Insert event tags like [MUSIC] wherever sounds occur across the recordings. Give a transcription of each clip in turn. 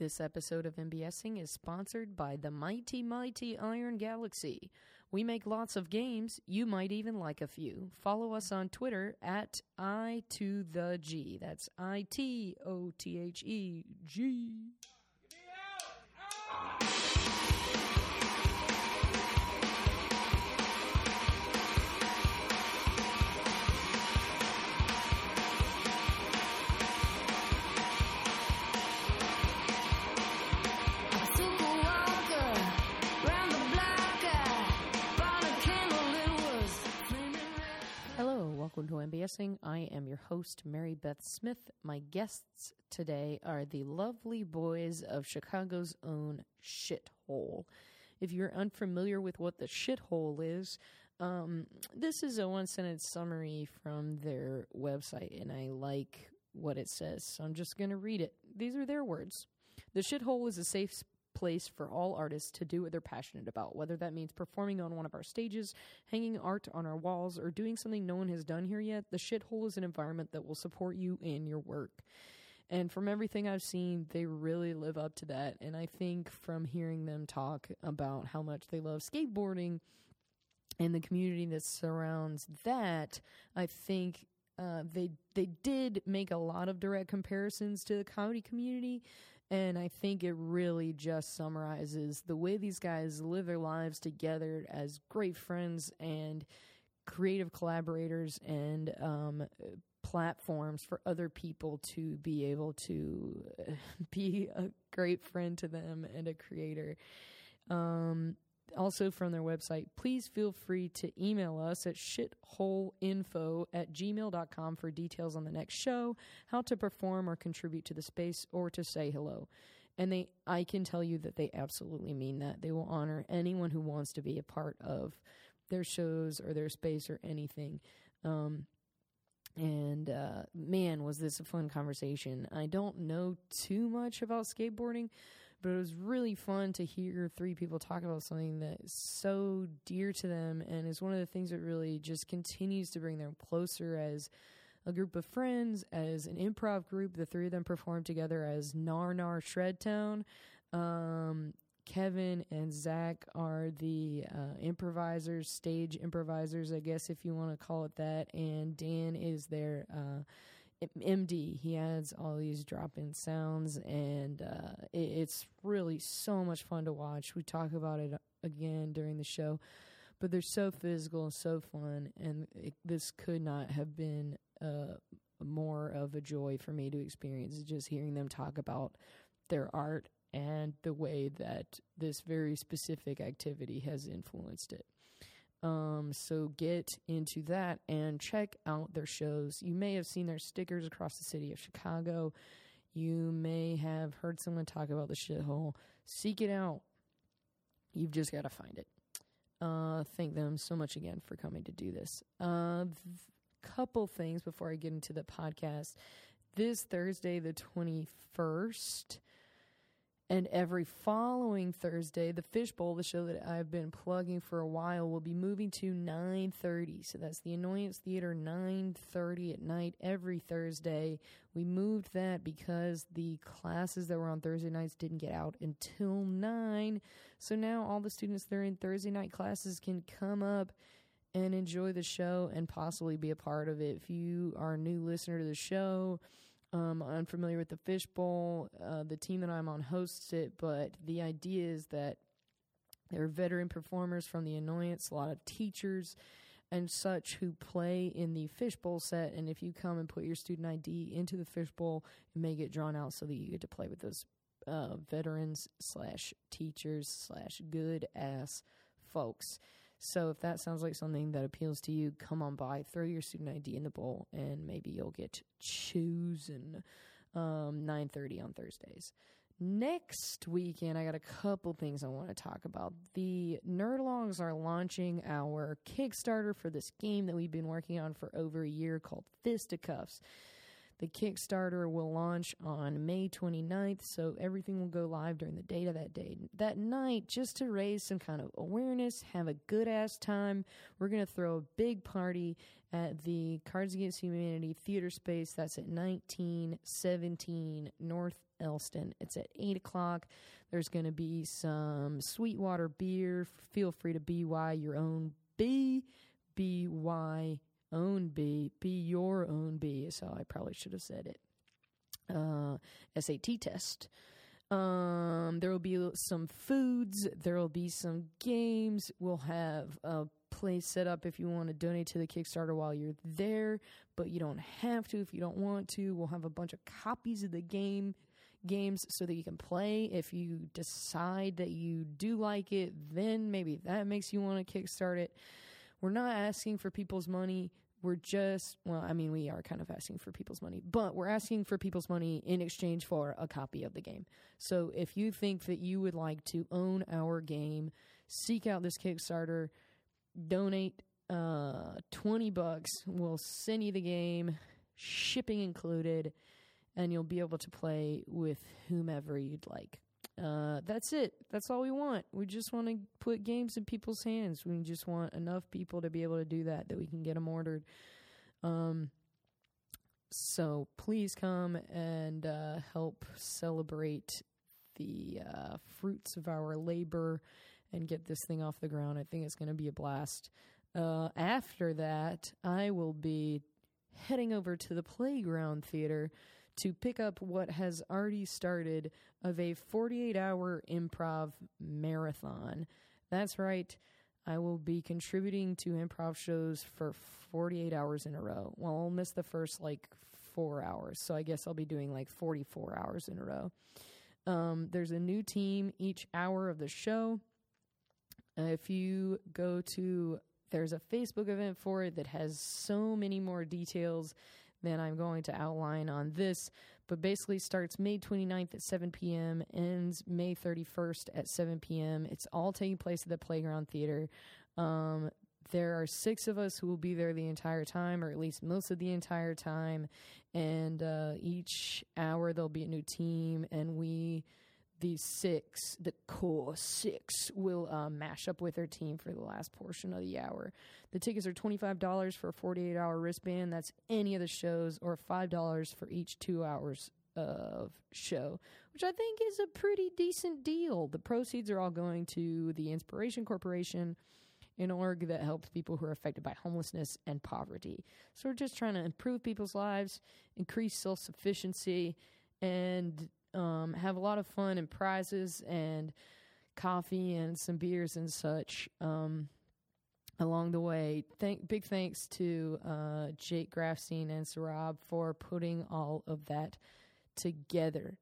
This episode of MBSing is sponsored by the mighty, mighty Iron Galaxy. We make lots of games. You might even like a few. Follow us on Twitter at I to the G. That's I T O T H E G. welcome to MBSing. I am your host, Mary Beth Smith. My guests today are the lovely boys of Chicago's own shithole. If you're unfamiliar with what the shithole is, um, this is a one sentence summary from their website, and I like what it says, so I'm just going to read it. These are their words. The shithole is a safe place for all artists to do what they're passionate about, whether that means performing on one of our stages, hanging art on our walls, or doing something no one has done here yet. The shithole is an environment that will support you in your work. And from everything I've seen, they really live up to that. And I think from hearing them talk about how much they love skateboarding and the community that surrounds that, I think uh, they they did make a lot of direct comparisons to the comedy community, and I think it really just summarizes the way these guys live their lives together as great friends and creative collaborators and um, platforms for other people to be able to [LAUGHS] be a great friend to them and a creator also from their website, please feel free to email us at shitholeinfo at gmail.com for details on the next show, how to perform or contribute to the space, or to say hello. And they I can tell you that they absolutely mean that. They will honor anyone who wants to be a part of their shows or their space or anything. And uh, man, was this a fun conversation. I don't know too much about skateboarding, but it was really fun to hear three people talk about something that is so dear to them and is one of the things that really just continues to bring them closer as a group of friends, as an improv group. The three of them performed together as Nar Nar Shred Town. Um, Kevin and Zach are the uh, improvisers, stage improvisers, I guess, if you want to call it that. And Dan is their uh, MD. He adds all these drop in sounds, and uh, it, it's really so much fun to watch. We talk about it again during the show, but they're so physical and so fun, and it, this could not have been uh, more of a joy for me to experience just hearing them talk about their art and the way that this very specific activity has influenced it. Um, so get into that and check out their shows. You may have seen their stickers across the city of Chicago. You may have heard someone talk about the shithole. Seek it out. You've just got to find it. Uh, thank them so much again for coming to do this. Uh, couple things before I get into the podcast. This Thursday, the 21st, and every following Thursday, the Fishbowl, the show that I've been plugging for a while, will be moving to 9:30. So that's the Annoyance Theater 9:30 at night every Thursday. We moved that because the classes that were on Thursday nights didn't get out until 9. So now all the students that are in Thursday night classes can come up and enjoy the show and possibly be a part of it. If you are a new listener to the show, um, unfamiliar with the fishbowl, uh, the team that I'm on hosts it, but the idea is that there are veteran performers from the annoyance, a lot of teachers and such who play in the fishbowl set. And if you come and put your student ID into the fishbowl, it may get drawn out so that you get to play with those uh, veterans slash teachers slash good ass folks. So if that sounds like something that appeals to you, come on by, throw your student ID in the bowl, and maybe you'll get chosen. Um, nine thirty on Thursdays. Next weekend, I got a couple things I want to talk about. The Nerdlongs are launching our Kickstarter for this game that we've been working on for over a year called Fisticuffs. The Kickstarter will launch on May 29th, so everything will go live during the date of that day. That night, just to raise some kind of awareness, have a good ass time, we're going to throw a big party at the Cards Against Humanity Theater Space. That's at 1917 North Elston. It's at 8 o'clock. There's going to be some Sweetwater beer. Feel free to BY your own B. BY own B. Be your own B is how I probably should have said it. Uh, SAT test. Um, there will be some foods. There will be some games. We'll have a place set up if you want to donate to the Kickstarter while you're there, but you don't have to if you don't want to. We'll have a bunch of copies of the game games so that you can play. If you decide that you do like it, then maybe that makes you want to kickstart it. We're not asking for people's money. We're just, well, I mean, we are kind of asking for people's money, but we're asking for people's money in exchange for a copy of the game. So if you think that you would like to own our game, seek out this Kickstarter, donate uh, 20 bucks. We'll send you the game, shipping included, and you'll be able to play with whomever you'd like. Uh, that's it. That's all we want. We just want to put games in people's hands. We just want enough people to be able to do that that we can get them ordered. Um, so please come and uh, help celebrate the uh, fruits of our labor and get this thing off the ground. I think it's going to be a blast. Uh, after that, I will be heading over to the Playground Theater to pick up what has already started of a 48 hour improv marathon. That's right. I will be contributing to improv shows for 48 hours in a row. Well, I'll miss the first like four hours. So I guess I'll be doing like 44 hours in a row. Um, there's a new team each hour of the show. Uh, if you go to, there's a Facebook event for it that has so many more details than I'm going to outline on this, but basically starts May 29th at 7 p.m., ends May 31st at 7 p.m. It's all taking place at the Playground Theater. Um, there are six of us who will be there the entire time, or at least most of the entire time. And uh, each hour there'll be a new team, and we, the six, the core six, will uh, mash up with their team for the last portion of the hour. The tickets are $25 for a 48 hour wristband. That's any of the shows, or $5 for each two hours of show, which I think is a pretty decent deal. The proceeds are all going to the Inspiration Corporation, an org that helps people who are affected by homelessness and poverty. So we're just trying to improve people's lives, increase self sufficiency, and um, have a lot of fun and prizes and coffee and some beers and such. Um, along the way. Thank big thanks to uh, Jake Grafstein and Sarab for putting all of that together.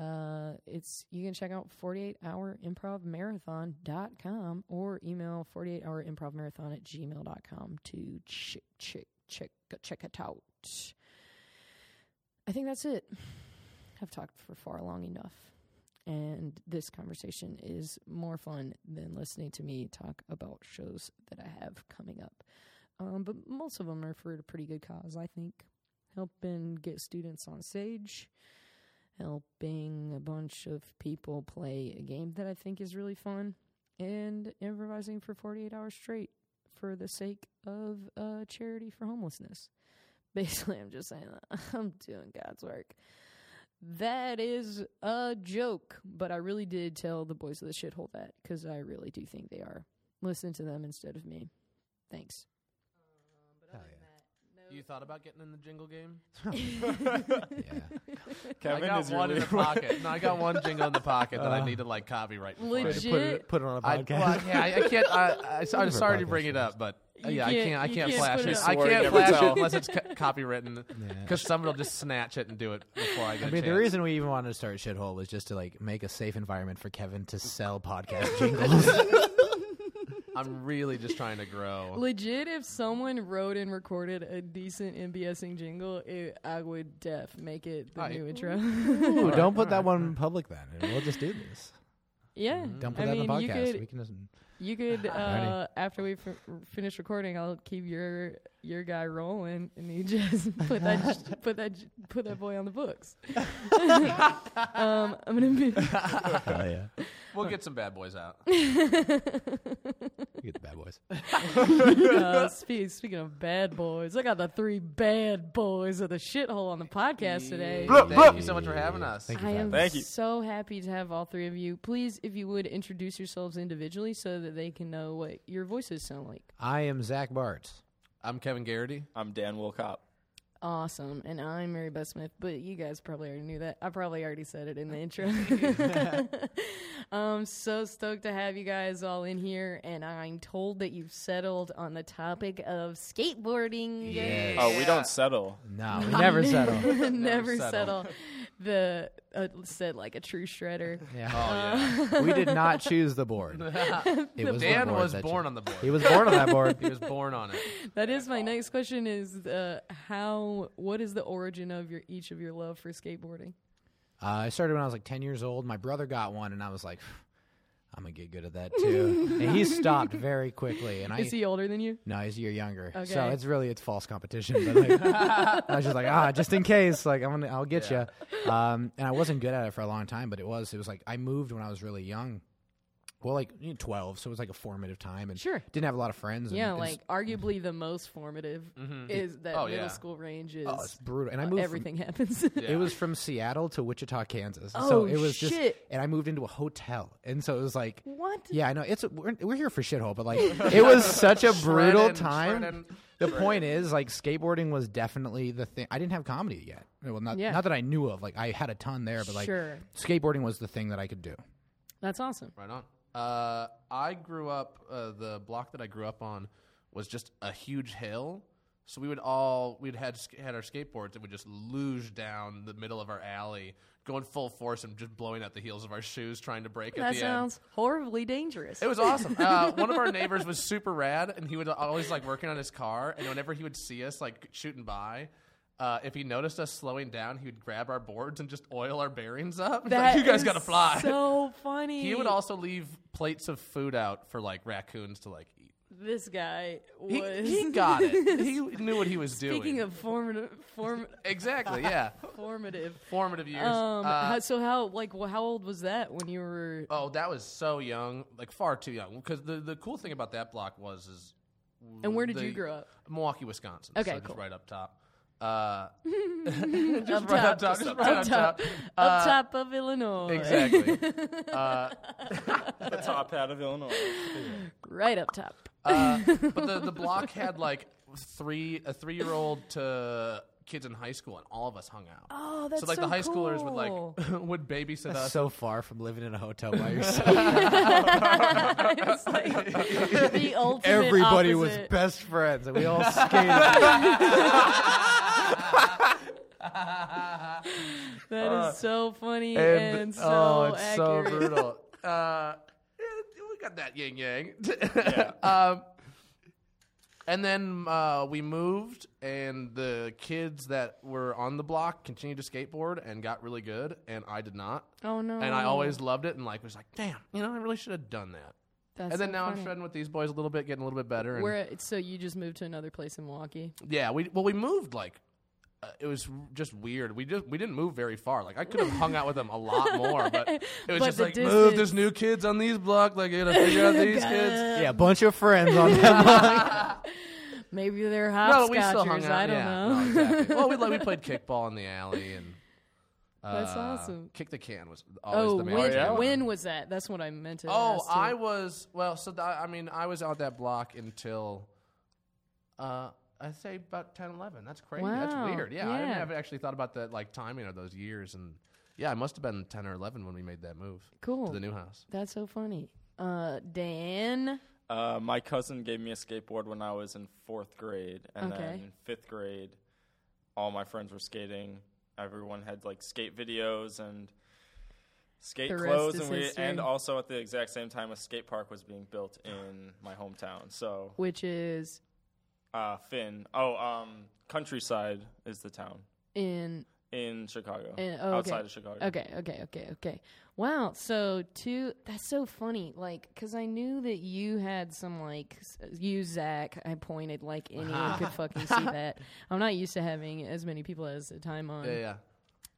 Uh, it's you can check out 48 hour improv marathon.com or email 48 hour improv marathon at gmail.com to check check check check it out. I think that's it. I've talked for far long enough. And this conversation is more fun than listening to me talk about shows that I have coming up. Um, but most of them are for a pretty good cause, I think. Helping get students on stage, helping a bunch of people play a game that I think is really fun, and improvising for 48 hours straight for the sake of uh, charity for homelessness. [LAUGHS] Basically, I'm just saying that [LAUGHS] I'm doing God's work. That is a joke, but I really did tell the boys of the shithole that because I really do think they are. Listen to them instead of me. Thanks. Hell You thought about getting in the jingle game? [LAUGHS] [LAUGHS] yeah. Kevin I got is your one in the lead- pocket. No, I got one jingle in the pocket that I Uh, need to like copyright. before Legit. Put it, put it on a I, podcast. well, yeah, I, I can't. I, I, I'm sorry to bring it up, but You Oh, yeah, I can't- can't. I can't, can't flash it. it I can't flash it unless it's co- copywritten, [LAUGHS] Yeah. because someone will just snatch it and do it before I get. I mean, the reason we even wanted to start Shithole was just to like make a safe environment for Kevin to sell podcast [LAUGHS] jingles. [LAUGHS] I'm really just trying to grow. Legit, if someone wrote and recorded a decent MBSing jingle, it, I would def make it the Alright. new intro. Ooh, don't put that one public then. We'll just do this. yeah, mm-hmm. Don't put I that mean, in the you podcast. could we can just. You could [SIGHS] uh, after we f- finish recording, I'll keep your your guy rolling, and you just [LAUGHS] put that [LAUGHS] put that put that boy on the books. [LAUGHS] um, I'm gonna be. Hell yeah. We'll get some bad boys out. [LAUGHS] You get the bad boys. uh, [LAUGHS] speak, speaking of bad boys, I got the three bad boys of the shithole on the podcast today. Thank you so much for having us. Thank you. I for am having us. Thank you. so happy to have all three of you. Please, if you would introduce yourselves individually so that they can know what your voices sound like. I am Zach Bartz. I'm Kevin Gerrity. I'm Dan Wilcop. Awesome. And I'm Mary Beth Smith, but you guys probably already knew that. I probably already said it in the intro. I'm [LAUGHS] [LAUGHS] um, so stoked to have you guys all in here, and I'm told that you've settled on the topic of skateboarding. Yes. Oh, we don't settle. No, [LAUGHS] we never settle. Never settle. Settle. The uh, said like a true shredder. [LAUGHS] Yeah. Oh yeah. we did not [LAUGHS] choose the board. [LAUGHS] It was the Dan board was that born cho- on the board. He was born on that board. He was born on it. That is my next question: is uh, how? What is the origin of your each of your love for skateboarding? Uh, I started when I was like 10 years old. My brother got one, and I was like, I'm to get good at that too. [LAUGHS] and he stopped very quickly. And I, Is he older than you? no, he's a year younger. Okay. So it's really, it's false competition. But like, [LAUGHS] I was just like, ah, just in case, like, I'm to, I'll get Yeah. you. Um, and I wasn't good at it for a long time, but it was, it was like, I moved when I was really young. Well, like you know, 12, so it was like a formative time, and Sure. didn't have a lot of friends. And, Yeah, and like arguably the most formative mm-hmm. is that Oh, middle yeah. school range is oh, it's brutal. And I moved from- everything happens. [LAUGHS] Yeah. It was from Seattle to Wichita, Kansas. Oh, so it was just, shit. and I moved into a hotel, and so it was like, what? yeah, I know it's we're, we're here for shithole, but like [LAUGHS] it was such a brutal Shredding, time. shredding. The point is, like skateboarding was definitely the thing. I didn't have comedy yet. Well, not Yeah. not that I knew of. Like I had a ton there, but like Sure. skateboarding was the thing that I could do. That's awesome. Right on. Uh, I grew up. Uh, the block that I grew up on was just a huge hill. So we would all we'd had had our skateboards and would just luge down the middle of our alley, going full force and just blowing out the heels of our shoes, trying to break at That the sounds horribly dangerous. It was awesome. Uh, [LAUGHS] one of our neighbors was super rad, and he would always like working on his car. And whenever he would see us like shooting by, uh, if he noticed us slowing down, he would grab our boards and just oil our bearings up. [LAUGHS] That like, you guys got to fly. So funny. He would also leave plates of food out for like raccoons to like eat. This guy He, was. he got it. [LAUGHS] He knew what he was doing. Speaking of formative, form, [LAUGHS] exactly, yeah, formative. formative years. Um, Uh, how, so how like wh- how old was that when you were? oh, that was so young, like far too young. Because the the cool thing about that block was is. And where did the- you grow up? Milwaukee, Wisconsin. Okay, so cool. right up top. Uh, [LAUGHS] up right up top, top, just up, right up top, top. up Uh, top of Illinois. exactly. [LAUGHS] uh, The top hat of Illinois. right up top. Uh, but the, the block had like three a three year old to kids in high school, and all of us hung out. Oh, that's so like so the high schoolers would like [LAUGHS] would babysit That's us. so far from living in a hotel by yourself. It's like the ultimate Everybody was best friends, and we all skated. [LAUGHS] That is so funny and, so oh, it's accurate. so brutal. [LAUGHS] uh, we got that yin yang. [LAUGHS] um, and then uh, we moved, and the kids that were on the block continued to skateboard and got really good, and I did not. Oh no! And I always loved it, and like was like, damn, you know, I really should have done that. That's and then so now funny. I'm shredding with these boys a little bit, getting a little bit better. And Where so you just moved to another place in Milwaukee? yeah, we well we moved like uh, it was just weird. We just we didn't move very far. Like I could have hung out with them a lot more, but it was But just the like move. There's new kids on these blocks. Like you gotta figure out [LAUGHS] these kids. yeah, a bunch of friends on that block. [LAUGHS] Maybe they're No, we still hopscotchers. hung out. I don't yeah, know. No, exactly. well, we like we [LAUGHS] played kickball in the alley and. That's uh, awesome. Kick the can was always oh, the main when, yeah. when was that? That's what I meant to. Oh, ask, too. I was well. So th- I mean, I was out that block until, uh, I'd say about 10, 11. That's crazy. That's weird. Yeah, I didn't have actually thought about that like timing of those years, and yeah, I must have been ten or eleven when we made that move cool. to the new house. That's so funny. Uh, Dan. Uh, my cousin gave me a skateboard when I was in fourth grade, and Okay. then in fifth grade, all my friends were skating. Everyone had like skate videos and skate The clothes, and we history. and also at the exact same time a skate park was being built in my hometown. So which is uh, Finn, oh um, Countryside is the town in. in Chicago, in oh, okay. outside of Chicago. Okay, okay, okay, okay. Wow. So, two. That's so funny. Like, because I knew that you had some like you Zach. I pointed like anyone [LAUGHS] could fucking see that. I'm not used to having as many people as a time on. Yeah, yeah.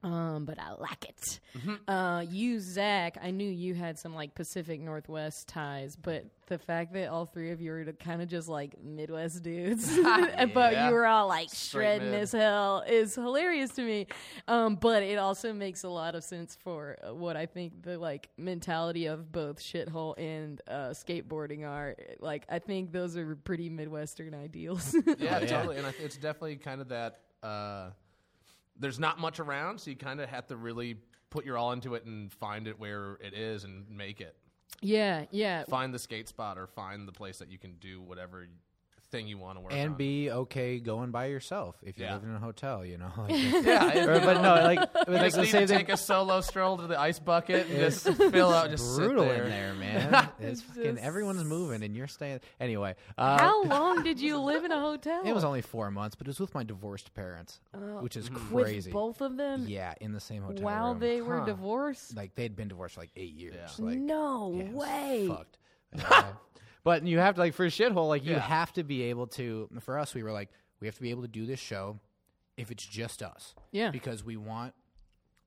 Um, but I like it. Mm-hmm. Uh, you, Zach, I knew you had some like Pacific Northwest ties, but the fact that all three of you are kind of just like Midwest dudes, [LAUGHS] [LAUGHS] but you were all like Straight shredding mid. as hell is hilarious to me. Um, but it also makes a lot of sense for uh, what I think the like mentality of both shithole and uh, skateboarding are. Like, I think those are pretty Midwestern ideals. [LAUGHS] Yeah, Oh, yeah. totally. And I, it's definitely kind of that. Uh, there's not much around, so you kind of have to really put your all into it and find it where it is and make it. yeah, yeah. Find the skate spot or find the place that you can do whatever thing you want to work and on. be okay going by yourself if you Yeah. live in a hotel. You know, [LAUGHS] like, yeah, or- but no, like, like you the just need same to take a solo stroll to the ice bucket and just fill out, just sit brutal there. in there, [LAUGHS] man. It's [LAUGHS] It's fucking everyone's moving and you're staying. Anyway, uh, How long did you live in a hotel? it was only four months, but it was with my divorced parents, which is with crazy. both of them yeah, in the same hotel while room. they were Huh. divorced. like they'd been divorced for like eight years. Yeah. Like, no yeah, way. fucked. But you have to like for a shithole, like you Yeah. have to be able to. For us, we were like, we have to be able to do this show if it's just us. Yeah. because we want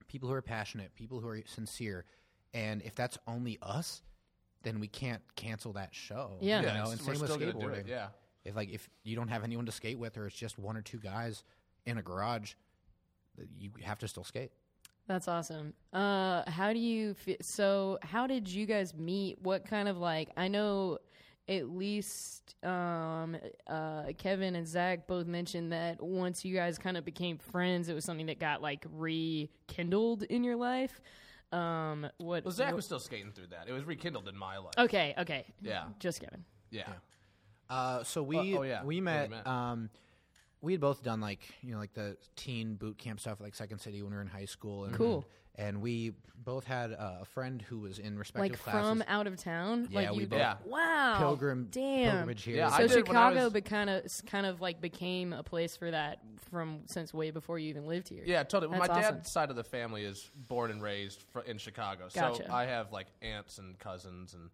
people who are passionate, people who are sincere, and if that's only us, then we can't cancel that show. Yeah. you Yeah, know, and we're same with still gonna do skateboarding. it, yeah. if like if you don't have anyone to skate with, or it's just one or two guys in a garage, you have to still skate. That's awesome. Uh, how do you fe So, how did you guys meet? What kind of like? I know at least um, uh, Kevin and Zach both mentioned that once you guys kind of became friends, it was something that got like rekindled in your life. Um, what? Well, Zach what- was still skating through that. It was rekindled in my life. okay. Okay. Yeah. Just Kevin. Yeah. Uh, so we oh, yeah. we Yeah, we met. met. Um, we had both done like you know like the teen boot camp stuff, like Second City when we were in high school. And, Cool. And we both had uh, a friend who was in respective Like classes. from out of town. Yeah, like we you both- Yeah. Wow. Pilgrim Damn. pilgrimage here. Yeah, So did when I Chicago, was- but kind of, kind of like became a place for that from since way before you even lived here. Yeah, totally. That's my awesome. dad's side of the family is born and raised fr- in Chicago, so I have like aunts and cousins and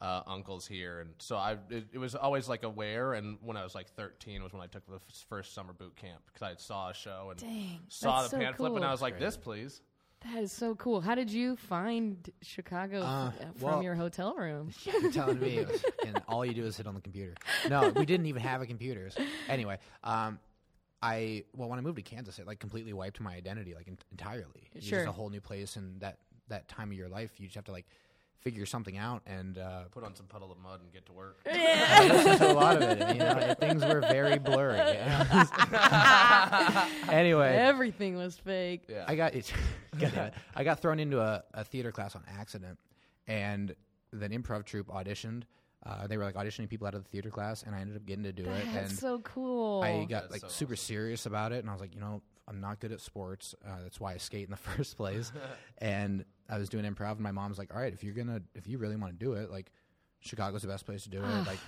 uh, uncles here, and so I it, it was always like aware. And when I was like 13 was when I took the f- first summer boot camp because I saw a show and Dang, saw that's the so pan flip, and. I was like, "This, please." That is so cool. How did you find Chicago Uh, f- from well- your hotel room? [LAUGHS] You're telling me, it was- and all you do is sit on the computer. No, we didn't even have a computers. Anyway, um, I well when I moved to Kansas, it like completely wiped my identity like en- entirely. It's Sure. just a whole new place, and that that time of your life, you just have to like figure something out and uh, Put on some Puddle of Mudd and get to work. [LAUGHS] listen to a lot of it. You know, things were very blurry. [LAUGHS] anyway, Everything was fake. Yeah, I got it. God damn it. I got thrown into a, a theater class on accident, and then improv troupe auditioned. Uh, they were like auditioning people out of the theater class, and I ended up getting to do it. That's And so cool. I got That's like so super serious about it, and I was like, you know, I'm not good at sports. Uh, that's why I skate in the [LAUGHS] first place. and I was doing improv, and my mom's like, all right, if you're gonna, if you really want to do it, like, Chicago's the best place to do it. like,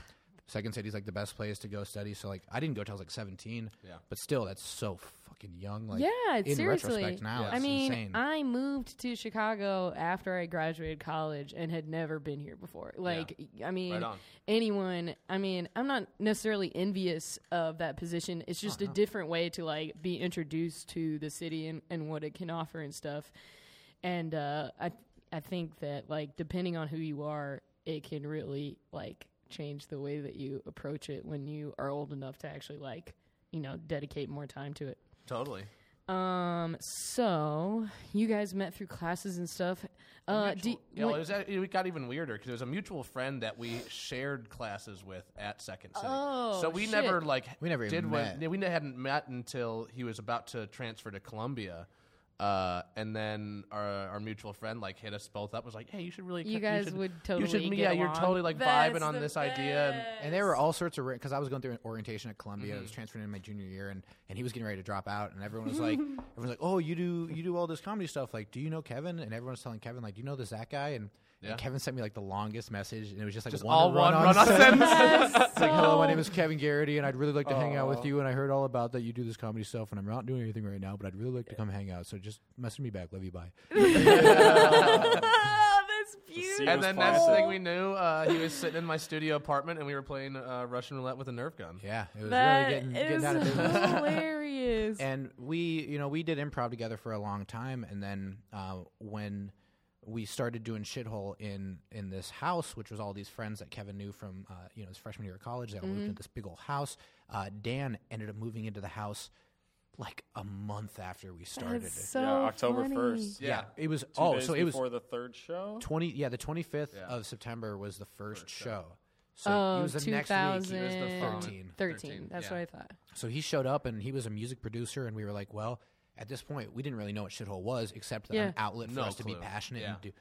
Second City's like the best place to go study. So like, I didn't go till I was like 17. Yeah. But still, that's so fucking young. Like, yeah, in seriously. retrospect now, Yeah. I mean, insane. I moved to Chicago after I graduated college and had never been here before. Like, I mean, Right anyone, I mean, I'm not necessarily envious of that position. It's just a different way to like be introduced to the city and, and what it can offer and stuff. And uh, I I think that like depending on who you are, it can really like change the way that you approach it when you are old enough to actually like you know dedicate more time to it. totally. Um. So you guys met through classes and stuff. Uh. Do, Mutual- yeah, well, what- it, was, it got even weirder because it was a mutual friend that we shared classes with at Second City. Oh, so we shit. never like We never did even met. yeah, we hadn't met until he was about to transfer to Columbia. Uh, and then our, our mutual friend like hit us both up was like, "Hey, you should really You should- guys should- would you should, get yeah, you're totally like That's vibing on the this idea." And, And there were all sorts of because I was going through an orientation at Columbia. Mm-hmm. I was transferring in my junior year, and, and he was getting ready to drop out. And everyone was [LAUGHS] like, everyone's like, "Oh, you do you do all this comedy stuff? Like, do you know Kevin?" And everyone's telling Kevin, like, "Do you know the Zach guy?" And, Yeah. and Kevin sent me like the longest message, and it was just like just one all one run-on run-on sentence. sentence. It's like, "Hello, my name is Kevin Gerrity, and I'd really like to hang out with you. And I heard all about that you do this comedy stuff, and I'm not doing anything right now, but I'd really like to come hang out. So just message me back. Love you. Bye." oh, [LAUGHS] [LAUGHS] that's beautiful. and then playing next thing we knew, uh, he was sitting in my studio apartment, and we were playing uh, Russian roulette with a Nerf gun. Yeah, it was That really getting, getting out of business. hilarious. [LAUGHS] and we you know we did improv together for a long time and then uh, when we started doing shithole in in this house which was all these friends that kevin knew from uh, you know his freshman year of college they all lived in this big old house uh, dan ended up moving into the house like a month after we started That's it so yeah, October funny. first. Yeah. it was Two oh days so it was before the third show. 20 yeah the 25th Yeah. of september was the first, show. so Oh, it was the next week it was the 13 13, That's yeah. what I thought. So he showed up and he was a music producer, and we were like, well, at this point, we didn't really know what shithole was, except that Yeah. an outlet for No us to be clue. passionate Yeah. and do,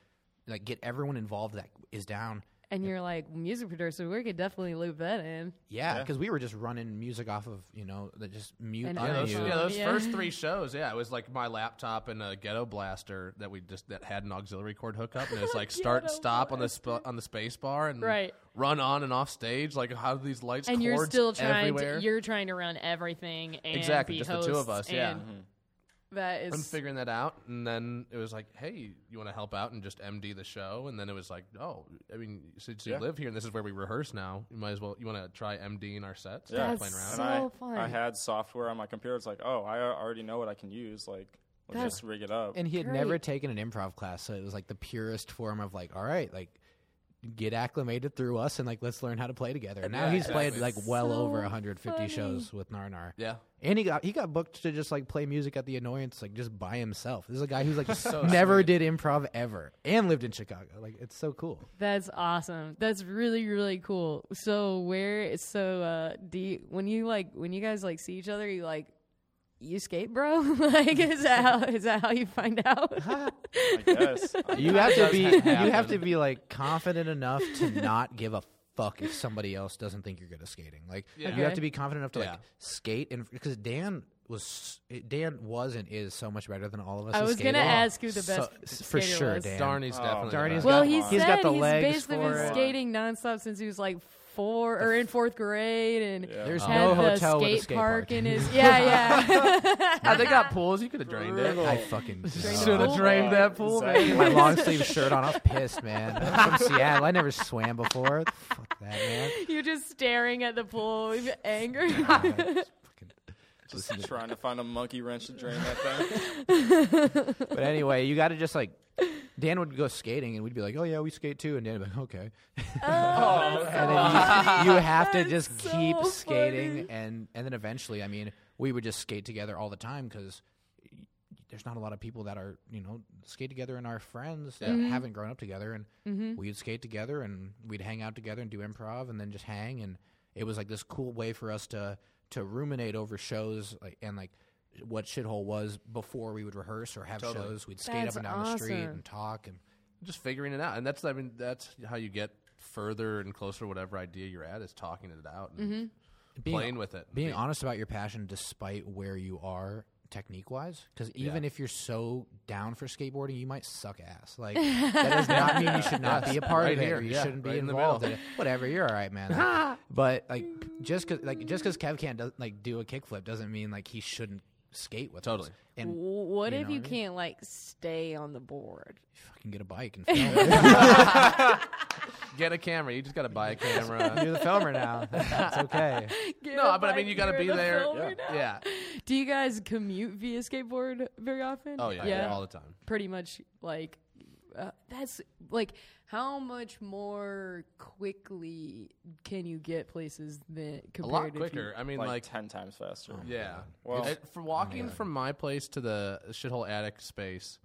like get everyone involved that is down. And you're like music producer. We could definitely loop that in. Yeah, Yeah. because we were just running music off of you know the just mute. And Yeah, those, unmute. yeah, those Yeah. first three [LAUGHS] shows, yeah, it was like my laptop and a ghetto blaster that we just that had an auxiliary cord hookup, and it was like [LAUGHS] start Ghetto stop on the sp- on the space bar and Right. run on and off stage. Like how do these lights And you're cords still trying everywhere? to you're trying to run everything and Exactly, be just the two of hosts us, yeah. and Mm-hmm. That is I'm figuring that out, and then it was like, "Hey, you want to help out and just MD the show?" And then it was like, "Oh, I mean, since you Yeah. live here and this is where we rehearse now, you might as well. You want to try MDing our sets? Yeah. playing around." So I, fun. I had software on my computer. It's like, oh, I already know what I can use. Like, let's That's just rig it up. And he had Great. never taken an improv class, so it was like the purest form of like, all right, like get acclimated through us and like let's learn how to play together. And now Yeah, he's played like well So over 150 funny. shows with Narnar. yeah, And he got he got booked to just like play music at the annoyance like just by himself. This is a guy who's like [LAUGHS] So never sweet. did improv ever and lived in Chicago. Like it's so cool. That's awesome. That's really really cool. So where so uh do you, when you like when you guys like see each other you like you skate, bro? [LAUGHS] like is that how is that how you find out? [LAUGHS] I [LAUGHS] guess. You have to be happen. you have to be like confident enough to not give a fuck if somebody else doesn't think you're good at skating. Like Yeah. you have to be confident enough to Yeah. like skate and because Dan was Dan was and is so much better than all of us. I at was gonna skating. ask who the So- best for sure, was. Dan. Darny's Oh, definitely. Darny's the Well, got- he He's said got the he's legs basically for been it. skating nonstop since he was like four or in fourth grade, and Yeah. There's had no the hotel with a skate skate park park. in his. Yeah, yeah. [LAUGHS] Ah, they got [LAUGHS] pools. You could have drained it. I fucking Should have drained that pool. Exactly. [LAUGHS] my long sleeve shirt on. I was pissed, man. I'm from Seattle. I never swam before. Fuck that, man. You're just staring at the pool with anger. Fucking- Just trying to find a monkey wrench to drain that thing. But anyway, you got to just like Dan would go skating, and we'd be like, "Oh yeah, we skate too," and Dan would be like, "Okay." [LAUGHS] [LAUGHS] Oh, and then you, you have to That's just so keep skating, funny. and and then eventually, I mean, we would just skate together all the time because there's not a lot of people that are you know skate together and our friends that Mm-hmm. haven't grown up together, and we'd skate together and we'd hang out together and do improv, and then just hang, and it was like this cool way for us to to ruminate over shows like and like what shithole was before we would rehearse or have Totally. shows. We'd skate That's up and down the street awesome. and talk and just figuring it out, and that's I mean that's how you get further and closer to whatever idea you're at is talking it out and Mm-hmm. being, playing with it, being honest about your passion despite where you are technique wise because even Yeah. if you're so down for skateboarding you might suck ass like [LAUGHS] that does not mean you should not be a part Right of it here, or you yeah, shouldn't be right in the involved middle. in it whatever you're all right man Like, [LAUGHS] but like just because like just because kev can't do, like do a kickflip doesn't mean like he shouldn't skate with Totally. us and what You if know you what I mean? can't like stay on the board? fucking get a bike and [LAUGHS] film it. [LAUGHS] get a camera. You just got to buy a camera. [LAUGHS] you're the filmer now That's okay Get no, but I mean you got to be the there. filmer now. Yeah. Do you guys commute via skateboard very often? Oh yeah, yeah. all the time. pretty much like uh, that's like how much more quickly can you get places than A compared lot if you- quicker. I mean, like, like, ten times faster. yeah. Well- It- for walking from my place to the shithole attic space,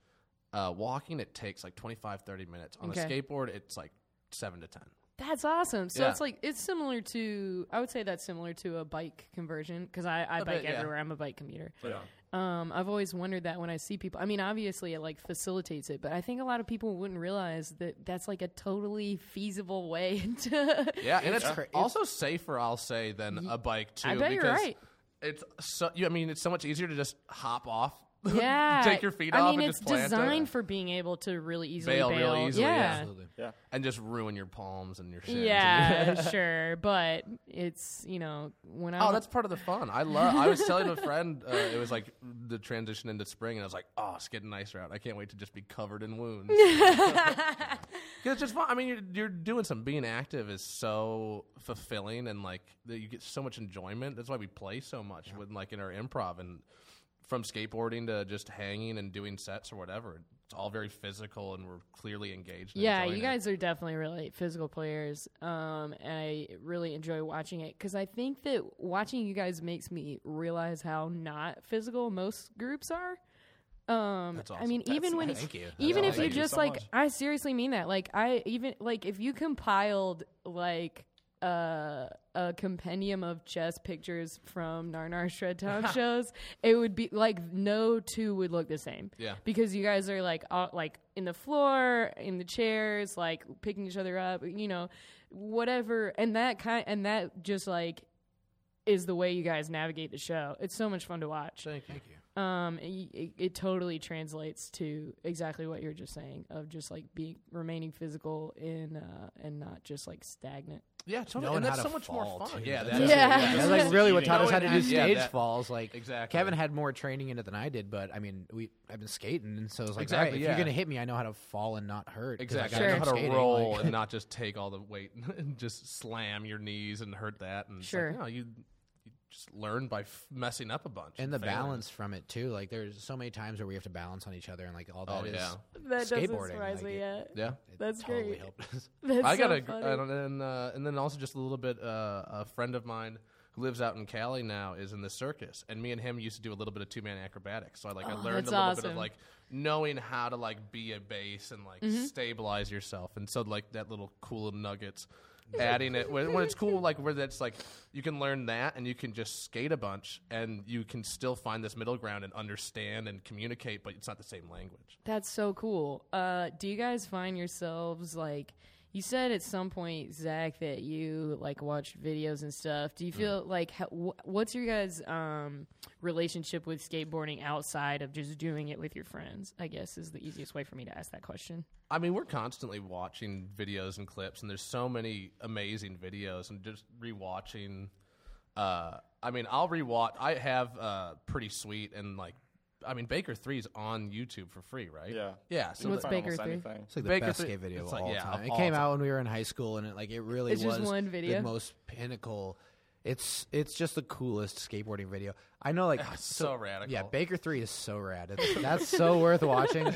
uh, walking it takes like 25, 30 minutes. On Okay. a skateboard, it's like seven to ten. That's awesome. So Yeah. it's like it's similar to I would say that's similar to a bike conversion because I bike bit, yeah. everywhere. I'm a bike commuter. Yeah. Um, I've always wondered that when I see people. I mean, obviously it like facilitates it, but I think a lot of people wouldn't realize that that's like a totally feasible way [LAUGHS] to. Yeah, and it's cra- also safer, I'll say, than a bike too. I bet because you're right. It's so. You, I mean, it's so much easier to just hop off. Yeah, take your feet I off mean, and it's just plant it. designed for being able to really easily Bail bail. really easily, yeah. Yeah, absolutely Yeah. and just ruin your palms and your shins. yeah, [LAUGHS] sure. But it's you know when I Oh, that's part of the fun. I love. I was telling a friend, uh, it was like the transition into spring, and I was like, "Oh, it's getting nicer out. I can't wait to just be covered in wounds." [LAUGHS] 'Cause it's just fun. I mean, you're, you're doing some. Being active is so fulfilling, and like that you get so much enjoyment. That's why we play so much with like in our improv and from skateboarding to just hanging and doing sets or whatever. It's all very physical, and we're clearly engaged. Yeah, you it. guys are definitely really physical players, um, and I really enjoy watching it because I think that watching you guys makes me realize how not physical most groups are. Um, That's I mean, awesome. even when [LAUGHS] Thank you. even That's if you awesome. just so like, much. I seriously mean that. Like, I even like if you compiled like uh, a compendium of chess pictures from Narnar Shred Town [LAUGHS] shows, it would be like no two would look the same Yeah. because you guys are like all, like in the floor, in the chairs, like picking each other up, you know, whatever. And that kind and that just like is the way you guys navigate the show. It's so much fun to watch. Thank you. Um, it, it, it totally translates to exactly what you're just saying of just like being remaining physical in uh, and not just like stagnant. Yeah, totally. Knowing and that's how so to much more fall, fun. too. Yeah, That's that's Yeah. it. That's That's like really what taught us how to do Yeah, stage that- falls. Like Exactly. Kevin had more training in it than I did, but I mean, we I've been skating, and so it's like, Exactly, all right, if yeah. you're gonna hit me, I know how to fall and not hurt. 'cause I Exactly. got Sure. I know how to skating, roll like- and not just take all the weight [LAUGHS] and just slam your knees and hurt that. And it's Sure. Like, no, you, you just learn by f- messing up a bunch. and the failing. balance from it too. Like there's so many times where we have to balance on each other, and like all that Oh, is yeah. That doesn't surprise like, me it- yet. Yeah. it That's totally great. helped us. [LAUGHS] That's I got so a, funny. and, and, uh, and then also just a little bit, uh, a friend of mine who lives out in Cali now is in the circus, and me and him used to do a little bit of two man acrobatics. So I like I Oh, learned a that's little bit of like knowing how to like be a base and like Mm-hmm. stabilize yourself, and so like that little cool little nuggets. Adding it when, when it's cool, like where that's like you can learn that and you can just skate a bunch and you can still find this middle ground and understand and communicate, but it's not the same language. That's so cool. Uh, do you guys find yourselves like you said at some point, Zach, that you like watched videos and stuff? Do you feel like how, wh- what's your guys' um, relationship with skateboarding outside of just doing it with your friends? I guess is the easiest way for me to ask that question. I mean, we're constantly watching videos and clips, and there's so many amazing videos, and just rewatching. Uh, I mean, I'll rewatch. I have uh, pretty sweet and like, I mean, Baker Three's on YouTube for free, right? Yeah. yeah. So What's the- Baker three? It's like the Baker best Three- skate video it's of like, all yeah, time. of It all came time. out when we were in high school, and it like it really It's was just one video? the most pinnacle. It's it's just the coolest skateboarding video. I know, like [LAUGHS] so radical. Yeah, Baker Three is so rad. It's, that's so worth watching. [LAUGHS]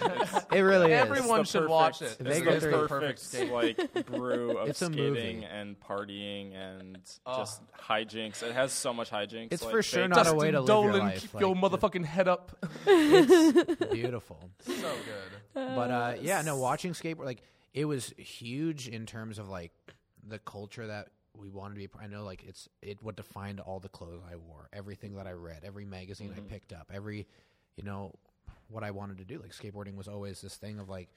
It really is. Everyone It's the should watch perfect- it. It's Baker the Three. perfect, skate. like brew of [LAUGHS] It's a skating movie. and partying and just hijinks. It has so much hijinks. It's like for sure fake- not a way to live your Dolan, life. keep like, your motherfucking head up. it's beautiful. so good. But uh, yeah, no, watching skateboard like it was huge in terms of like the culture that we wanted to be. I know like it's it what defined all the clothes I wore, everything that I read, every magazine I mm-hmm. picked up, every you know what I wanted to do. Like skateboarding was always this thing of like.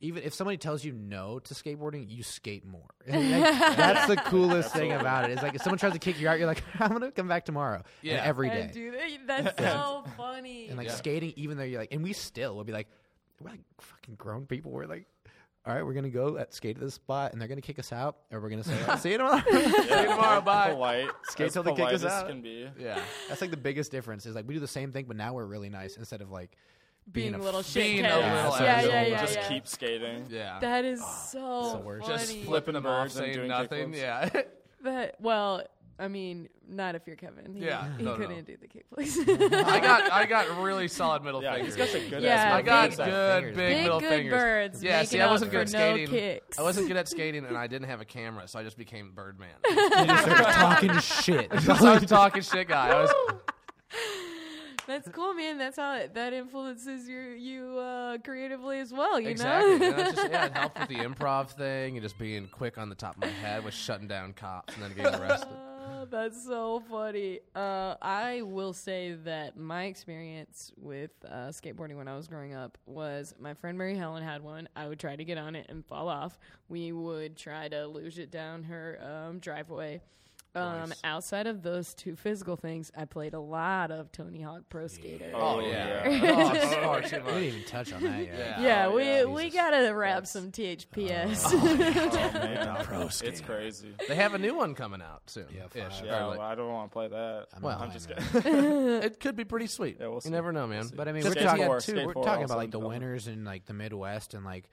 Even if somebody tells you no to skateboarding, you skate more. [LAUGHS] Like, that's the [LAUGHS] coolest thing about it. it. Is like if someone tries to kick you out, you're like, [LAUGHS] I'm gonna come back tomorrow. Yeah. every I day. do that. That's so funny. And like Yeah. skating, even though you're like, and we still will be like, we're like fucking grown people. We're like, all right, we're gonna go at skate to this spot, and they're gonna kick us out, or we're gonna say, [LAUGHS] see you tomorrow. [LAUGHS] See you tomorrow, bye. Polite. Skate as till they kick polite us as out. Can be. Yeah. That's like the biggest difference. Is like we do the same thing, but now we're really nice instead of like being, being a little f- shit being a kids. little yeah, yeah, asshole. yeah, Just yeah. keep skating. Yeah. That is ah, it's so the worst. funny. just Flipping flipping them off, birds and saying doing nothing. kickflips. Yeah. [LAUGHS] That well, I mean, not if you're Kevin. He, Yeah, he no, no, couldn't no. do the kickflips. [LAUGHS] I got I got really solid middle Yeah, fingers. he's got the good Yeah, ass I got big- good fingers. big, Big middle good fingers. birds Yeah, making see, I wasn't good at skating. kicks. I wasn't good at skating, and I didn't have a camera, so I just became Birdman. [LAUGHS] you just talking shit. [LAUGHS] so I was talking shit guy. I was, That's cool, man. That's how it, that influences you you uh, creatively as well. You exactly. know. And that's just, yeah, it helped with the improv thing and just being quick on the top of my head with shutting down cops and then getting arrested. [LAUGHS] That's so funny. Uh, I will say that my experience with uh, skateboarding when I was growing up was my friend Mary Helen had one. I would try to get on it and fall off. We would try to luge it down her um, driveway. Um, Nice. outside of those two physical things, I played a lot of Tony Hawk Pro Skater. Oh, yeah. yeah. [LAUGHS] Oh, it's far too We much. didn't even touch on that yet. Yeah. Yeah, Oh, we yeah. we Jesus. gotta wrap some THPS. [LAUGHS] Oh, man. Pro It's skater. crazy. They have a new one coming out soon. Yeah, Ish, or Yeah, like- well, I don't want to play that. I'm Well, I'm just playing kidding. [LAUGHS] it could be pretty sweet. Yeah, we'll you never know, man. see. But I mean, Just we're talking, four, too, we're four talking also about like in the development. winners in like the Midwest and like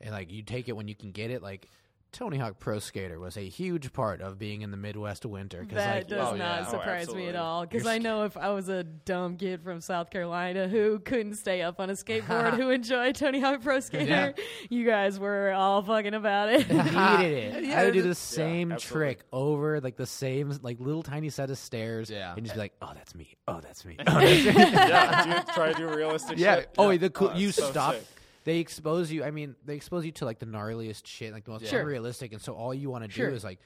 and like you take it when you can get it. Like Tony Hawk Pro Skater was a huge part of being in the Midwest winter. 'cause, That like, does oh, not yeah. Oh, surprise me at all. Because I know if I was a dumb kid from South Carolina who couldn't stay up on a skateboard [LAUGHS] who enjoyed Tony Hawk Pro Skater, you guys were all fucking about it. hated it. [LAUGHS] Yeah, I would do the same absolutely. trick over like the same like little tiny set of stairs. Yeah. and just be like, oh, that's me. Oh, that's me. [LAUGHS] Oh, that's me. yeah, do, try to do realistic yeah. shit. Oh, the cool. Oh, you so stop. sick. They expose you. I mean, they expose you to like the gnarliest shit, like the most Sure. unrealistic, and so all you want to do is like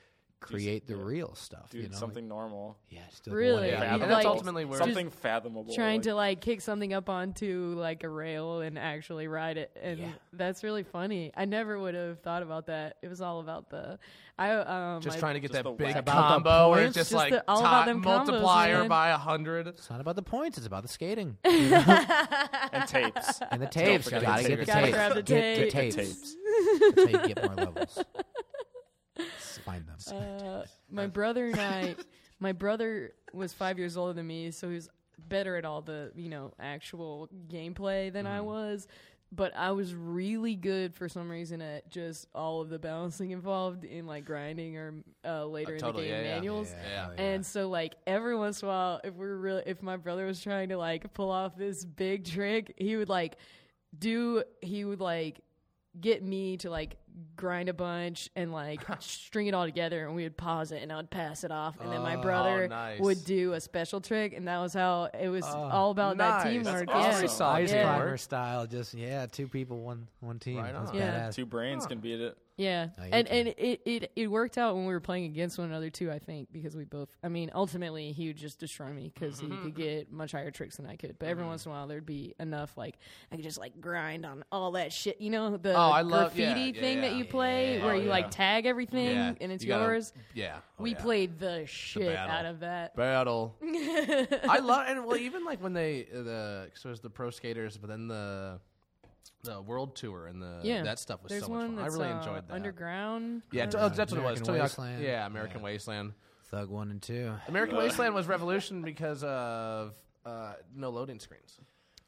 create the yeah. real stuff. Dude, you know, something normal. Yeah, just do, like, Really? 180. Yeah, and like, that's ultimately where something fathomable. Trying like, to like kick something up onto like a rail and actually ride it, and Yeah. that's really funny. I never would have thought about that. It was all about the I um Just my- trying to get that big whack. About the combo where it's just, Just like the- all about top them multiplier man. by a hundred. It's not about the points. It's about the skating [LAUGHS] and tapes. and the tapes. forget Gotta get the tapes. Gotta tapes. grab the Get the tapes. tapes. [LAUGHS] That's how you get more levels. Find them. Uh, [LAUGHS] my brother and I, my brother was five years older than me, so he was better at all the you know actual gameplay than Mm-hmm. I was. But I was really good for some reason at just all of the balancing involved in like grinding or uh, later in totally, the game yeah, yeah. manuals. Yeah. Yeah. And so, like every once in a while, if we're really, if my brother was trying to like pull off this big trick, he would like do, he would like get me to like grind a bunch and like [LAUGHS] string it all together, and we would pause it, and I would pass it off, and then my Oh, brother nice. would do a special trick, and that was how it was all about nice. that teamwork. That's yeah, awesome. solid Ice yeah. climber style, just yeah, two people, one one team. Right That's on. Yeah. badass. Two brains can beat it. Yeah, No, and can. and it, it it worked out when we were playing against one another too. I think because we both. I mean, ultimately he would just destroy me because he Mm-hmm. could get much higher tricks than I could. But every once in a while there'd be enough like I could just like grind on all that shit. You know the Oh, I love- yeah, graffiti yeah, thing that you play Yeah. where Oh, you yeah. like tag everything Yeah, and it's you gotta- yours. Yeah. Oh, we yeah. played the shit battle. out of that. battle. [LAUGHS] I love and well even like when they uh, the so it was the pro skaters, but then the the world tour and the Yeah, that stuff was There's so much one fun. I that's really uh, enjoyed that. underground. Yeah, I t- oh, know. that's what it was. American Tony Hawk- Wasteland. Yeah, American Yeah. Wasteland. Thug one and two. American Wasteland was revolution because of uh, no loading screens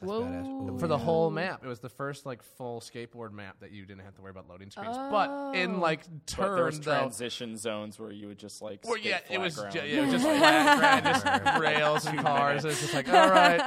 That's Whoa. badass. Ooh, for the yeah. whole map. It was the first like full skateboard map that you didn't have to worry about loading screens. But in Oh. like But there was transition zones where you would just like. Well, skate yeah, it was ju- yeah, it was just flat, ground, [LAUGHS] just rails and cars. It was just like, all right,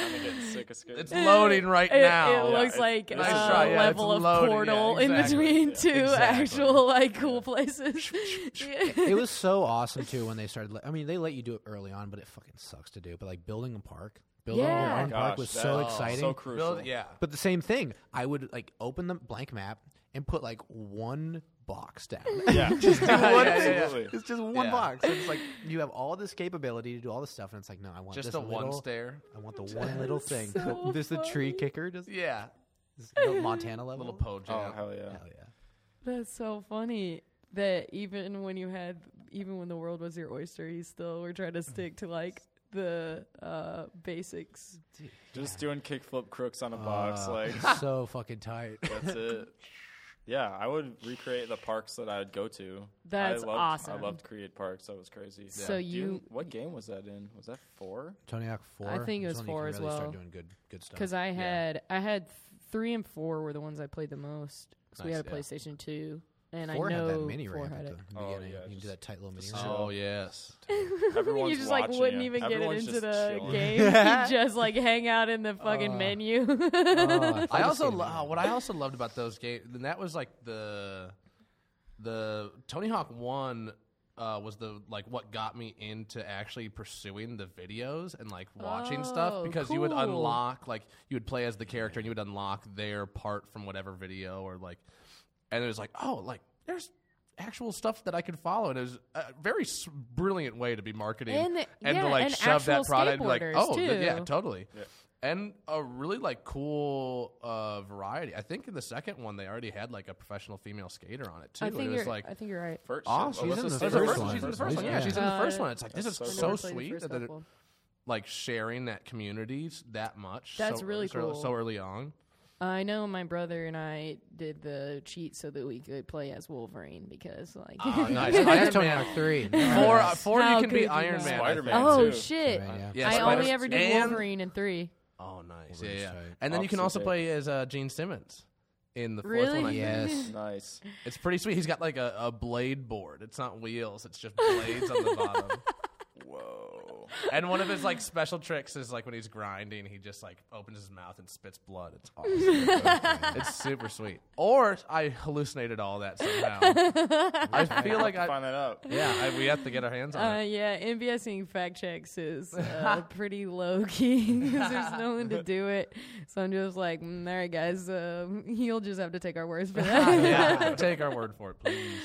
I'm getting sick of skating. it's loading right It, now. it looks it's- like it's a nice try, yeah, level it's of loaded, yeah, portal in between Yeah, two exactly. actual like cool places. [LAUGHS] it was so awesome too when they started. le- I mean, they let you do it early on, but it fucking sucks to do. But like building a park, building Yeah. your own my park gosh, was so oh, exciting. so crucial. Build- yeah. but the same thing, I would like open the blank map and put like one box down. Yeah, [LAUGHS] just do [LAUGHS] one. Yeah, yeah, yeah. It's just one Yeah. box. And it's like you have all this capability to do all this stuff, and it's like, no, I want Just this a one little, stair. I want the one little [LAUGHS] thing. so this the tree kicker, just Yeah, this little Montana level. little po Oh jam. hell yeah! Hell yeah. That's so funny that even when you had, even when the world was your oyster, you still were trying to stick to like the uh, basics. Just doing kickflip crooks on a box, Uh, like [LAUGHS] so fucking tight. that's it. Yeah, I would recreate the parks that I'd go to. That's I loved, awesome. I loved to create parks. That was crazy. So Do you, what game was that in? Was that four? Tony Hawk Four. I think it is was when you four can as really Start well. doing good, good stuff. because I had, I had th- three and four were the ones I played the most. So we Nice, had a yeah. PlayStation Two, and Four I know had that mini four ramp had at it. the Oh, beginning. yeah, you can do just- that tight little mini just ramp. Oh yes. Everyone's [LAUGHS] you just like watching wouldn't you. even get it into just the chilling. game. [LAUGHS] you [LAUGHS] just like hang out in the fucking Uh, menu. Oh, I also lo- what I also loved about those games, and that was like the the Tony Hawk One uh, was the like what got me into actually pursuing the videos and like watching Oh, stuff because you would cool. unlock like you would play as the character and you would unlock their part from whatever video or like, and it was like oh like there's actual stuff that I could follow and it was a very s- brilliant way to be marketing And the- and yeah, to like and shove that product like skateboarders, oh th- yeah too. totally and a really like cool uh, variety. I think in the second one they already had like a professional female skater on it too. I think it was you're. like I think you're right. First, Oh, oh, she's what's in the first first first one. She's in the first one. Yeah, Yeah. she's in the first one. It's like this is so so Never the sweet that it, couple. like sharing that communities that much. That's so, really so, cool. So early on. I know my brother and I did the cheat so that we could play as Wolverine because like. Oh, [LAUGHS] nice. That's Iron Tony Man. Hawk Three. [LAUGHS] Four, uh, four How you can could be you Iron not? Man. I Spider-Man, oh too. shit! Yeah. Yeah, I Spider- only ever did and- Wolverine in three. Oh, nice. Yeah, Wolverine's yeah. tight. And then you can Officer also Dick. play as uh, Gene Simmons in the fourth Really? one. I think. Yes. [LAUGHS] Nice. It's pretty sweet. He's got like a, a blade board. It's not wheels. It's just blades on the bottom. Whoa. And one of his like special tricks is like when he's grinding, he just like opens his mouth and spits blood. It's awesome. [LAUGHS] it's super sweet. Or I hallucinated all that somehow. I feel like I find that out. yeah. I, we have to get our hands on Uh, it. yeah, MBSing fact checks is uh, [LAUGHS] pretty low key because [LAUGHS] there's no one to do it. So I'm just like, mm, all right, guys, uh, you'll just have to take our words for that. yeah, take our word for it, please.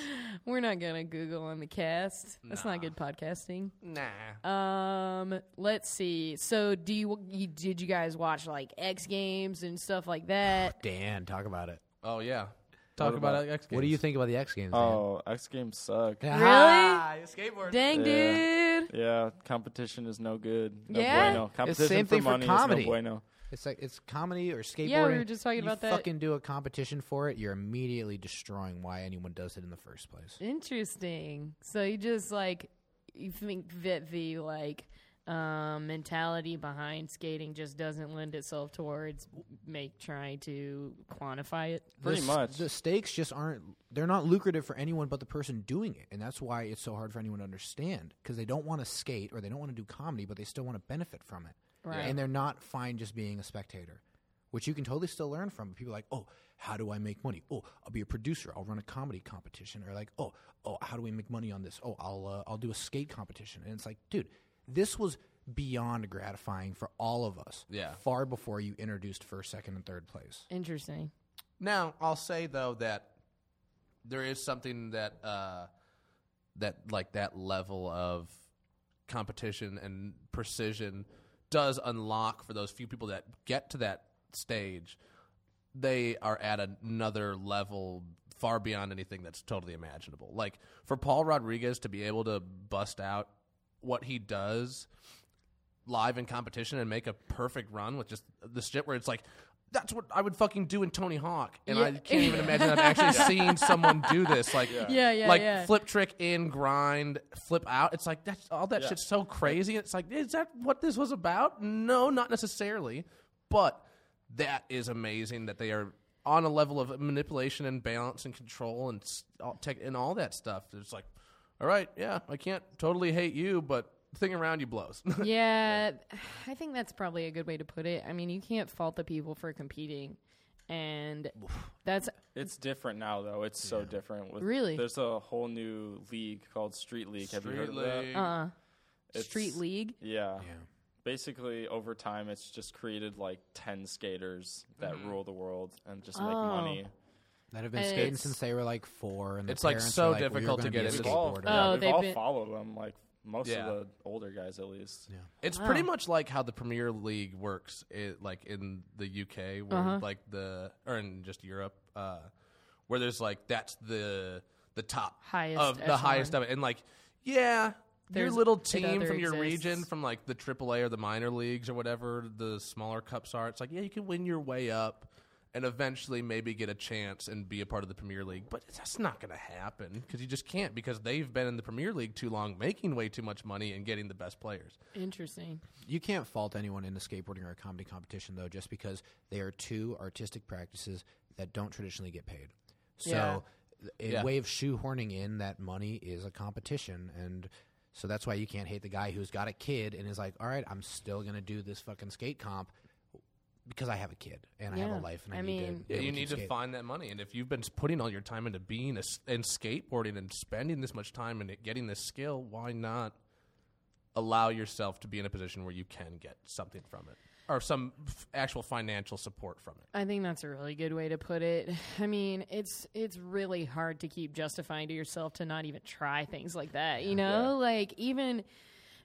We're not gonna Google on the cast. That's not good podcasting. Nah. Um, let's see. So, do you, you did you guys watch like X Games and stuff like that? [SIGHS] Dan, talk about it. Oh yeah. Talk about, about- X Games. What do you think about the X Games? Dan? Oh, X Games suck. Really? Ah, skateboard. Dang, Yeah. dude. Yeah, competition is no good. No Yeah? bueno. Competition same for thing for money comedy. is no bueno. It's like it's comedy or skateboarding. Yeah, we were just talking you about that. Fucking do a competition for it. You're immediately destroying why anyone does it in the first place. Interesting. So you just like you think that the like um, mentality behind skating just doesn't lend itself towards make trying to quantify it. Pretty the, s- much. The stakes just aren't. They're not lucrative for anyone but the person doing it, and that's why it's so hard for anyone to understand because they don't want to skate or they don't want to do comedy, but they still want to benefit from it. Right. And they're not fine just being a spectator, which you can totally still learn from. But people are like, oh, how do I make money? Oh, I'll be a producer. I'll run a comedy competition, or like, oh, oh, how do we make money on this? Oh, I'll uh, I'll do a skate competition. And it's like, dude, this was beyond gratifying for all of us. Yeah. far before you introduced first, second, and third place. Interesting. Now, I'll say though that there is something that uh, that like that level of competition and precision does unlock for those few people that get to that stage. They are at another level far beyond anything that's totally imaginable. Like for Paul Rodriguez to be able to bust out what he does live in competition and make a perfect run with just the shit where it's like that's what I would fucking do in Tony Hawk, and I can't even imagine I've actually [LAUGHS] seen someone do this. Like, Yeah, yeah, like yeah. flip trick in, grind, flip out. It's like that's all that Yeah. shit's so crazy. It's like, is that what this was about? No, not necessarily, but that is amazing that they are on a level of manipulation and balance and control and all tech and all that stuff. It's like, all right, yeah, I can't totally hate you, but the thing around you blows. [LAUGHS] Yeah, [SIGHS] I think that's probably a good way to put it. I mean, you can't fault the people for competing, and that's It's different now, though. It's so different. With, Really? There's a whole new league called Street League. Have you heard of that? uh It's- street league. Yeah. Yeah. Basically, over time, it's just created like 10 skaters that Mm-hmm. rule the world and just make Oh. money. That have been And skating it's- since they were like four, and the It's, like, parents so are like, well, you're difficult to gonna get a into We've all, skateboarder. Oh, we've they've all been- followed them, like most Yeah. of the older guys at least. Yeah. It's Wow. pretty much like how the Premier League works, it, like in the UK, where Uh-huh. like the or in just Europe, uh, where there's like that's the the top Highest of the echelon. highest of it, and like yeah, your little it team other from your exists. region, from like the AAA or the minor leagues or whatever the smaller cups are. It's like yeah, you can win your way up. And eventually, maybe get a chance and be a part of the Premier League, but that's not going to happen because you just can't because they've been in the Premier League too long, making way too much money and getting the best players. Interesting. You can't fault anyone in into skateboarding or a comedy competition though, just because they are two artistic practices that don't traditionally get paid. So, Yeah. a Yeah. way of shoehorning in that money is a competition, and so that's why you can't hate the guy who's got a kid and is like, "All right, I'm still gonna do this fucking skate comp because I have a kid and I have Yeah. a life and I, I need mean- to." Yeah, able you keep need to skating." find that money, and if you've been putting all your time into being a s and skateboarding and spending this much time and getting this skill, why not allow yourself to be in a position where you can get something from it or some f- actual financial support from it? I think that's a really good way to put it. [LAUGHS] I mean, it's it's really hard to keep justifying to yourself to not even try things like that. You know, like even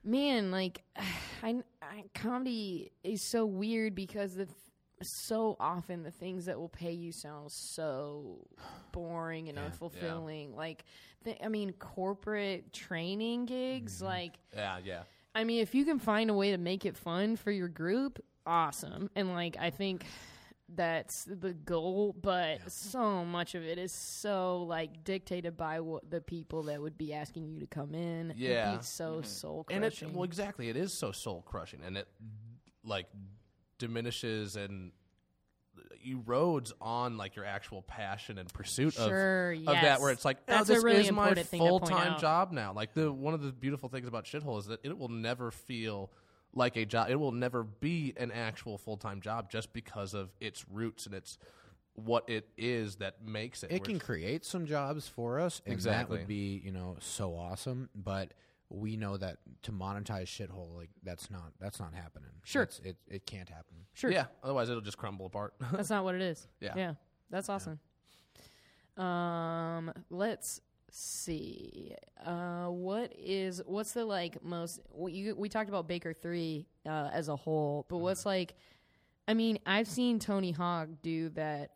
man, like [SIGHS] I, I comedy is so weird because the so often the things that will pay you sound so boring and unfulfilling. Like, the, I mean, corporate training gigs, mm-hmm. like. Yeah, yeah. I mean, if you can find a way to make it fun for your group, awesome. And like, I think that's the goal. But so much of it is so like dictated by what the people that would be asking you to come in. Yeah. It'd be so mm-hmm. soul and it crushing. well exactly it is so soul crushing and it like diminishes and erodes on like your actual passion and pursuit Sure, of, of that. Where it's like, That's oh, a this really is my important thing to point full time job now. Like the one of the beautiful things about Shithole is that it will never feel like a job. It will never be an actual full time job just because of its roots and its what it is that makes it. it can create some jobs for us, and that Exactly. would be you know so awesome. But we know that to monetize shithole, like that's not that's not happening. Sure. It's- it it can't happen. Sure. Yeah, otherwise it'll just crumble apart. That's not what it is. [LAUGHS] Yeah. Yeah. That's awesome. Um, let's see. Uh, what is what's the like most? what You, we talked about Baker Three uh, as a whole, but what's Mm-hmm. like? I mean, I've seen Tony Hawk do that.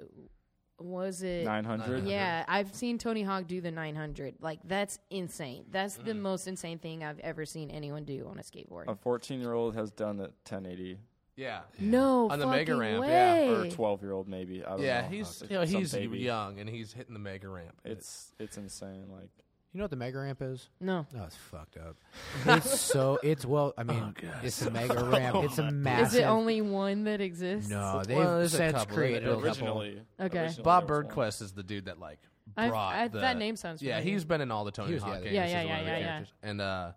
Was it 900. Yeah, I've seen Tony Hawk do the 900. Like that's insane. That's the most insane thing I've ever seen anyone do on a skateboard. A 14 year old has done the 1080, yeah, no, On the mega ramp, way. yeah, or 12 year old maybe. I don't yeah. know. He's Uh, you know he's baby. young and he's hitting the mega ramp. It's it's insane. Like You know what the mega ramp is? No, No, it's fucked up. It's so it's well. I mean, [LAUGHS] it's a mega [LAUGHS] ramp. It's a massive. is it only one that exists? No, they've Well, there's a since couple. created a couple. originally, Okay. originally Bob there was one. Burnquist is the dude that like I've- brought I- the- that name sounds Yeah, familiar. he's been in all the Tony Hawk games. yeah, as yeah, one of the yeah, yeah. And uh,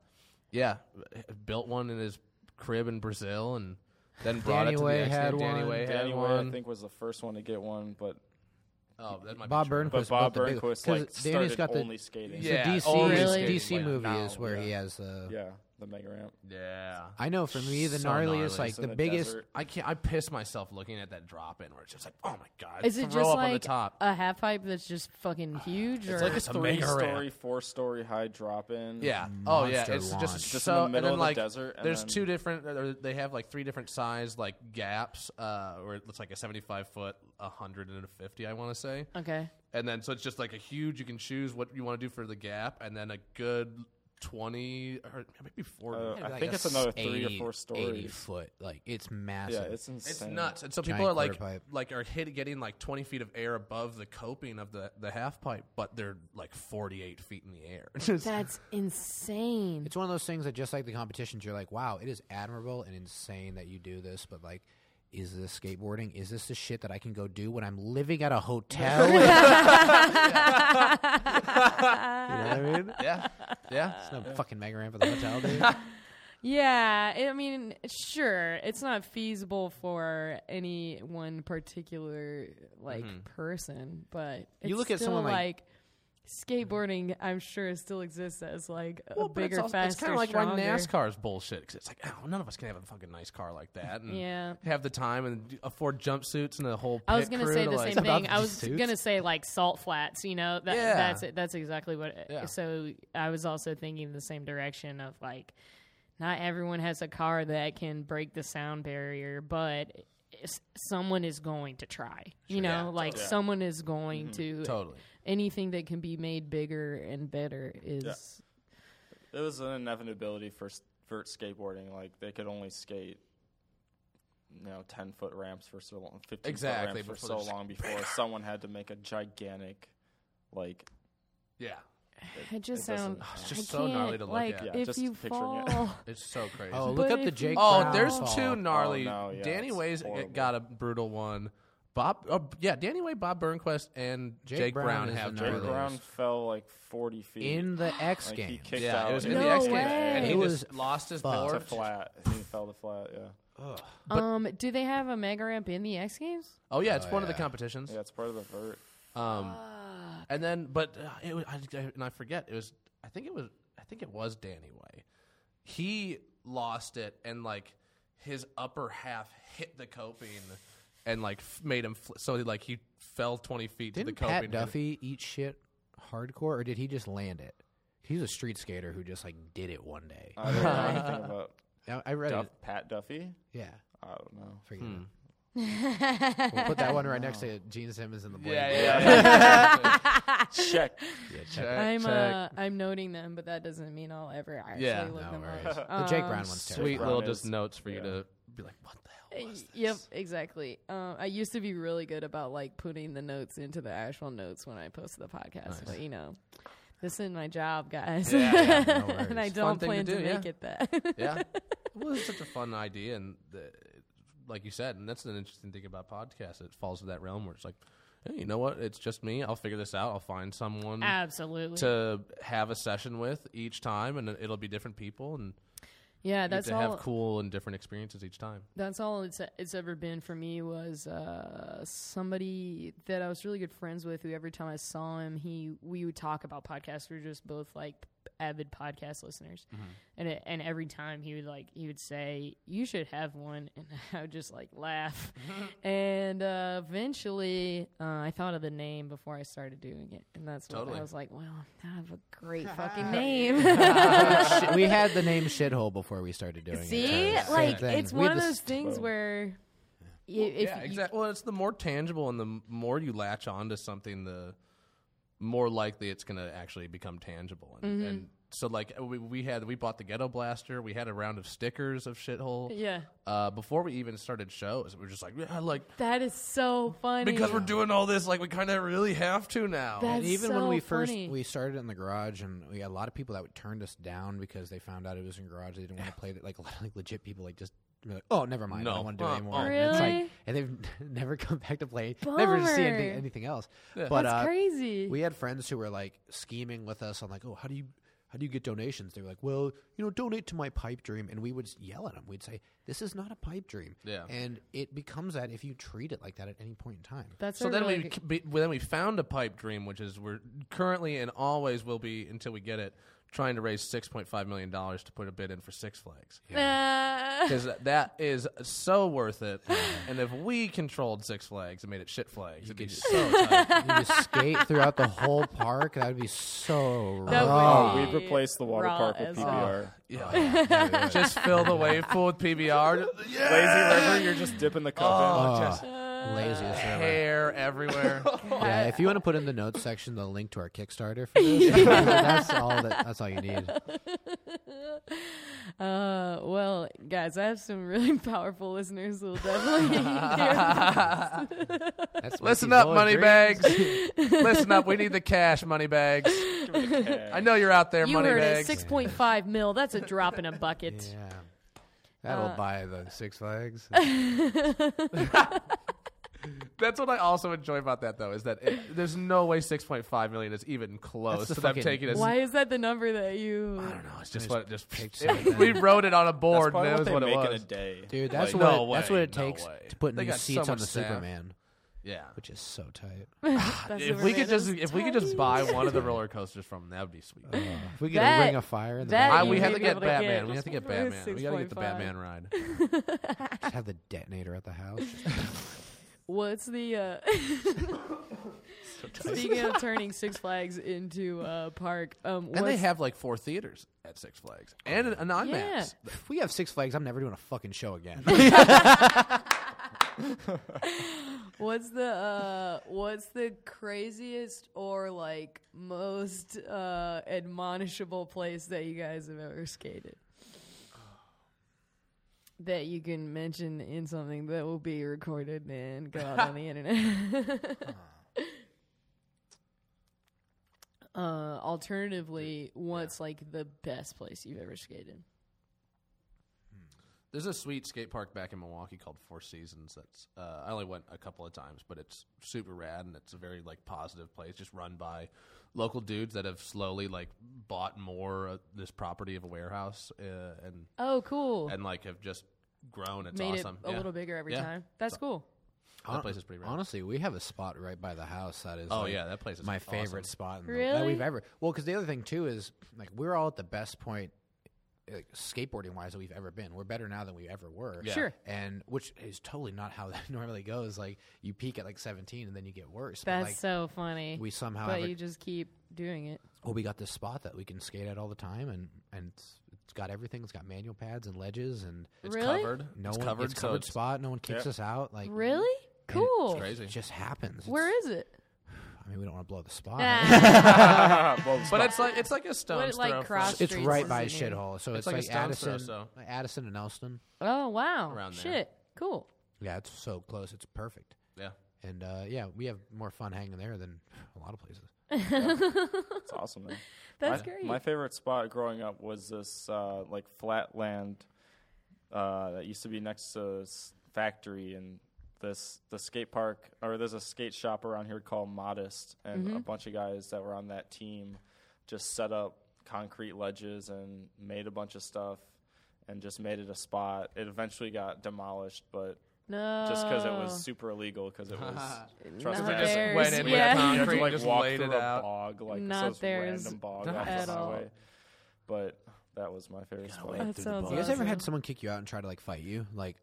yeah, built one in his crib in Brazil, and then brought Danny it to Way the X had Games. Danny one. Way had Danny Way, one. I think, was the first one to get one, but oh, that might Bob be true. Burnquist but Bob built the big- Burnquist 'cause like Danny's started got the- only skating. Yeah, a DC, only Really? DC like, movie now, is where he yeah. has the. yeah, the mega ramp. Yeah. I know for me the So gnarliest, gnarly. like It's in the the biggest. desert. I can't. I piss myself looking at that drop in where it's just like, oh my god, Is it throw just up on the like top. a half pipe that's just fucking [SIGHS] huge? or like a It's a three mega ramp. story, four story high drop in. Yeah. Oh yeah. monster It's launch. just Just so in the middle and then, of the like, desert. And There's then, two different. Or they have like three different size like gaps, uh, where it's like a 75 foot, a hundred and a 50. I want to say, okay. and then so it's just like a huge. You can choose what you want to do for the gap, and then a good 20 or maybe 40. Uh, Maybe I like think it's another s- three or 80 four 80 foot. Like it's massive. Yeah, it's insane. it's nuts, and so Giant people are like, pipe. like are hit getting like 20 feet of air above the coping of the the half pipe, but they're like 48 feet in the air. [LAUGHS] That's insane. It's one of those things that just like the competitions, you're like, wow, it is admirable and insane that you do this, but like, is this skateboarding? Is this the shit that I can go do when I'm living at a hotel? [LAUGHS] you know what I mean? yeah, yeah. It's No fucking mega ramp at the hotel, dude. [LAUGHS] Yeah, I mean, sure, it's not feasible for any one particular like mm-hmm. person, but it's You look at still someone like- skateboarding. I'm sure still exists as like a Well, bigger, it's, also, faster, it's kind of like stronger. why NASCAR's bullshit because it's like, oh, none of us can have a fucking nice car like that. And Yeah. have the time and afford jumpsuits and the whole. I was gonna crew say the like- same thing. [LAUGHS] I was suits? gonna say like salt flats. You know, that, Yeah. that's it. That's exactly what. It, Yeah. So I was also thinking the same direction of like, not everyone has a car that can break the sound barrier, but someone is going to try. You know, Yeah, like totally. someone is going mm-hmm. to. Totally. Anything that can be made bigger and better is. It was an inevitability for s- for skateboarding. Like they could only skate, you know, ten foot ramps for so long, fifteen Exactly, foot ramps for so long before [LAUGHS] someone had to make a gigantic, like Yeah. It just it sounds. Oh, it's I just so gnarly to look like, at. Yeah, If just you picturing it. fall, [LAUGHS] It's so crazy. Oh, But look up the you- Jake. Oh, Brown there's fall. two oh, gnarly. Oh, no, yeah, Danny it's Way's got a brutal one. Bob, oh, yeah, Danny Way, Bob Burnquist, and Jake Jake, Brown Brown, is have the Jake. Brown fell like forty feet in the X like, he Games. kicked Yeah, out it was in No the X Games, way. and he It just lost his fucked. to board. flat. He fell to flat. Yeah, But- um, do they have a mega ramp in the X Games? Oh yeah, it's Oh, one of the yeah. competitions. yeah, it's part of the vert. Um, and then, but uh, it was, I, I- and I forget it was. I think it was. I think it was Danny Way. He lost it, and like his upper half hit the coping, and like f- made him. Fl- so like he fell twenty feet Didn't to the coping. Pat Duffy eat shit hardcore, or did he just land it? He's a street skater who just like did it one day. I don't know anything [LAUGHS] about I, I read Duff, it. Pat Duffy. Yeah, I don't know. forget Hmm. it. We'll put that one right next [LAUGHS] to Gene Simmons in the Blade. Yeah, Boys. [LAUGHS] yeah. Check. Yeah, check Check. I'm check. uh, I'm noting them, but that doesn't mean I'll ever actually Yeah. look No them worries. up. The Jake Um, Brown one's terrible. Sweet Brown little just notes for you to be like, what the hell was this? Yep, exactly. Um, I used to be really good about like putting the notes into the actual notes when I posted the podcast, Nice. but you know, this is my job, guys, Yeah, yeah, no [LAUGHS] and I worries. don't Fun thing to plan to, do, make yeah. it that. yeah. Well, it's such a fun idea, and the, like you said, and that's an interesting thing about podcasts. It falls to that realm where it's like, hey, you know what? It's just me. I'll figure this out. I'll find someone Absolutely. to have a session with each time, and it'll be different people, and yeah, that's to all. have cool and different experiences each time. That's all it's it's ever been for me was uh, somebody that I was really good friends with. Who every time I saw him, he we would talk about podcasts. We were just both like avid podcast listeners, and it, and every time he would like he would say, "You should have one," and [LAUGHS] I would just like laugh. [LAUGHS] and uh, eventually, uh, I thought of the name before I started doing it, and that's what Totally. I was like, "Well, I have a great [LAUGHS] fucking name." We had the name shithole before we started doing it. See, so like same it's We one of the those things Boom. where. y- if yeah, you- exactly. Well, it's the more tangible and the more you latch onto something, the more likely it's going to actually become tangible. And, Mm-hmm. and so, like we, we had, we bought the Ghetto Blaster. We had a round of stickers of shithole. Yeah. Uh, before we even started shows, we were just like, yeah, like That is so funny. because we're doing all this, like we kind of really have to now. That- And That's even when so we first funny. we started in the garage, and we had a lot of people that would turned us down because they found out it was in garage. They didn't want to play it. Like a lot of like legit people, like just be like, oh, never mind, I No. don't want to do Uh, it anymore. oh. And, it's like, Really? and they've [LAUGHS] never come back to play. Never to see anything, Bummer. anything else. Yeah. But That's uh, crazy. we had friends who were like scheming with us on like, oh, how do you how do you get donations? They were like, well, you know, donate to my pipe dream, and we would yell at them. We'd say, this is not a pipe dream. Yeah. and it becomes that if you treat it like that at any point in time. That's so a then really we, good- c- be, well, then we found a pipe dream, which is we're currently and always will be until we get it, trying to raise six point five million dollars to put a bid in for Six Flags. Because that is so worth it. and if we controlled Six Flags and made it shit flags, it'd be so tight. [LAUGHS] you just skate throughout the whole park. That would be so That would raw. Oh, be- we'd replace the water raw park with as PBR. Yeah. Oh, just fill the wave pool with PBR. Yeah. Lazy River, you're just dipping the cup Oh, in. just uh, laziest ever. hair everywhere. [LAUGHS] Yeah, if you want to put in the notes section the link to our Kickstarter for this, [LAUGHS] [LAUGHS] that's all. That, that's all you need. Uh, well, guys, I have some really powerful listeners who will definitely hear That's Listen up, old money bags. Listen up. We need the cash, money bags. I know you're out there, You money heard bags. six point five mil. That's a drop in a bucket. Yeah, that'll Uh, buy the Six Flags. That's what I also enjoy about that, though, is that it, there's no way 6.5 million is even close That's the to them fucking- taking us. Why is that the number that you? I don't know. It's just just what it just picked it- something. we wrote it on a board, probably and what that they was what it was. in a day. Dude, that's Like, what no it, that's way, what it no takes way. to put They new got so seats on much the staff. Superman, Yeah. which is so tight. [LAUGHS] That's If we could just Romanus if we could just buy one of the [LAUGHS] roller coasters from them, that would be sweet. Uh, if we get That- a ring of fire in the that back, I, you we have may to be get able to Batman. get we have to get Batman. We got to get the 6.5. Batman ride. just have the detonator at the house. [LAUGHS] What's the? Uh, [LAUGHS] speaking of [LAUGHS] turning Six Flags into a park, um, And they what's- have like four theaters at Six Flags and an, an IMAX. Yeah. if we have Six Flags, I'm never doing a fucking show again. [LAUGHS] What's the uh what's the craziest or like most uh admonishable place that you guys have ever skated? That you can mention in something that will be recorded and go out on the [LAUGHS] internet. [LAUGHS] uh alternatively, what's like the best place you've ever skated? There's a sweet skate park back in Milwaukee called Four Seasons. That's uh, I only went a couple of times, but it's super rad and it's a very like positive place, just run by local dudes that have slowly like bought more of this property of a warehouse uh, and Oh, cool. and like have just grown. It's Made awesome. it a Yeah. little bigger every Yeah. time. That's cool. That place is pretty rad. Honestly, we have a spot right by the house that is. Oh, like, yeah, that place is my awesome. favorite spot in the, that Really? we've ever. Well, because the other thing too is like we're all at the best point, like, skateboarding wise, that we've ever been. We're better now than we ever were. Yeah. Sure. and which is totally not how [LAUGHS] that normally goes. Like you peak at like 17 and then you get worse. But, That's like, so funny. we somehow but have you just keep doing it. well, we got this spot that we can skate at all the time, and and it's, it's got everything. It's got manual pads and ledges, and It's Really? covered. no it's one covered. it's covered it's spot. No one kicks Yeah. us out. Like Really? and Cool. It crazy. just happens. Where It's- is it? I mean, we don't want to blow the spot. [LAUGHS] [LAUGHS] But it's like it's like a stone's like, throw from- cross- It's streets right is by in here. shithole, so It's it's, like a like, stone's throw, Addison, so- Addison and Elston. oh wow! Around there. Shit, cool. Yeah, it's so close. It's perfect. Yeah. And uh, yeah, we have more fun hanging there than a lot of places. [LAUGHS] it's awesome, man. That's my, great. My favorite spot growing up was this uh, like flat land uh, that used to be next to s- factory and this the skate park or there's a skate shop around here called Modest and Mm-hmm. a bunch of guys that were on that team just set up concrete ledges and made a bunch of stuff and just made it a spot. It eventually got demolished, but No, just because it was super illegal because it was [LAUGHS] [LAUGHS] trust me, I just went in with yeah. you have to concrete, like just walk laid through it a out. bog, like Not so theirs random bog off [LAUGHS] at the all. But that was my favorite spot. That sounds You guys ever had someone kick you out and try to like fight you? Like,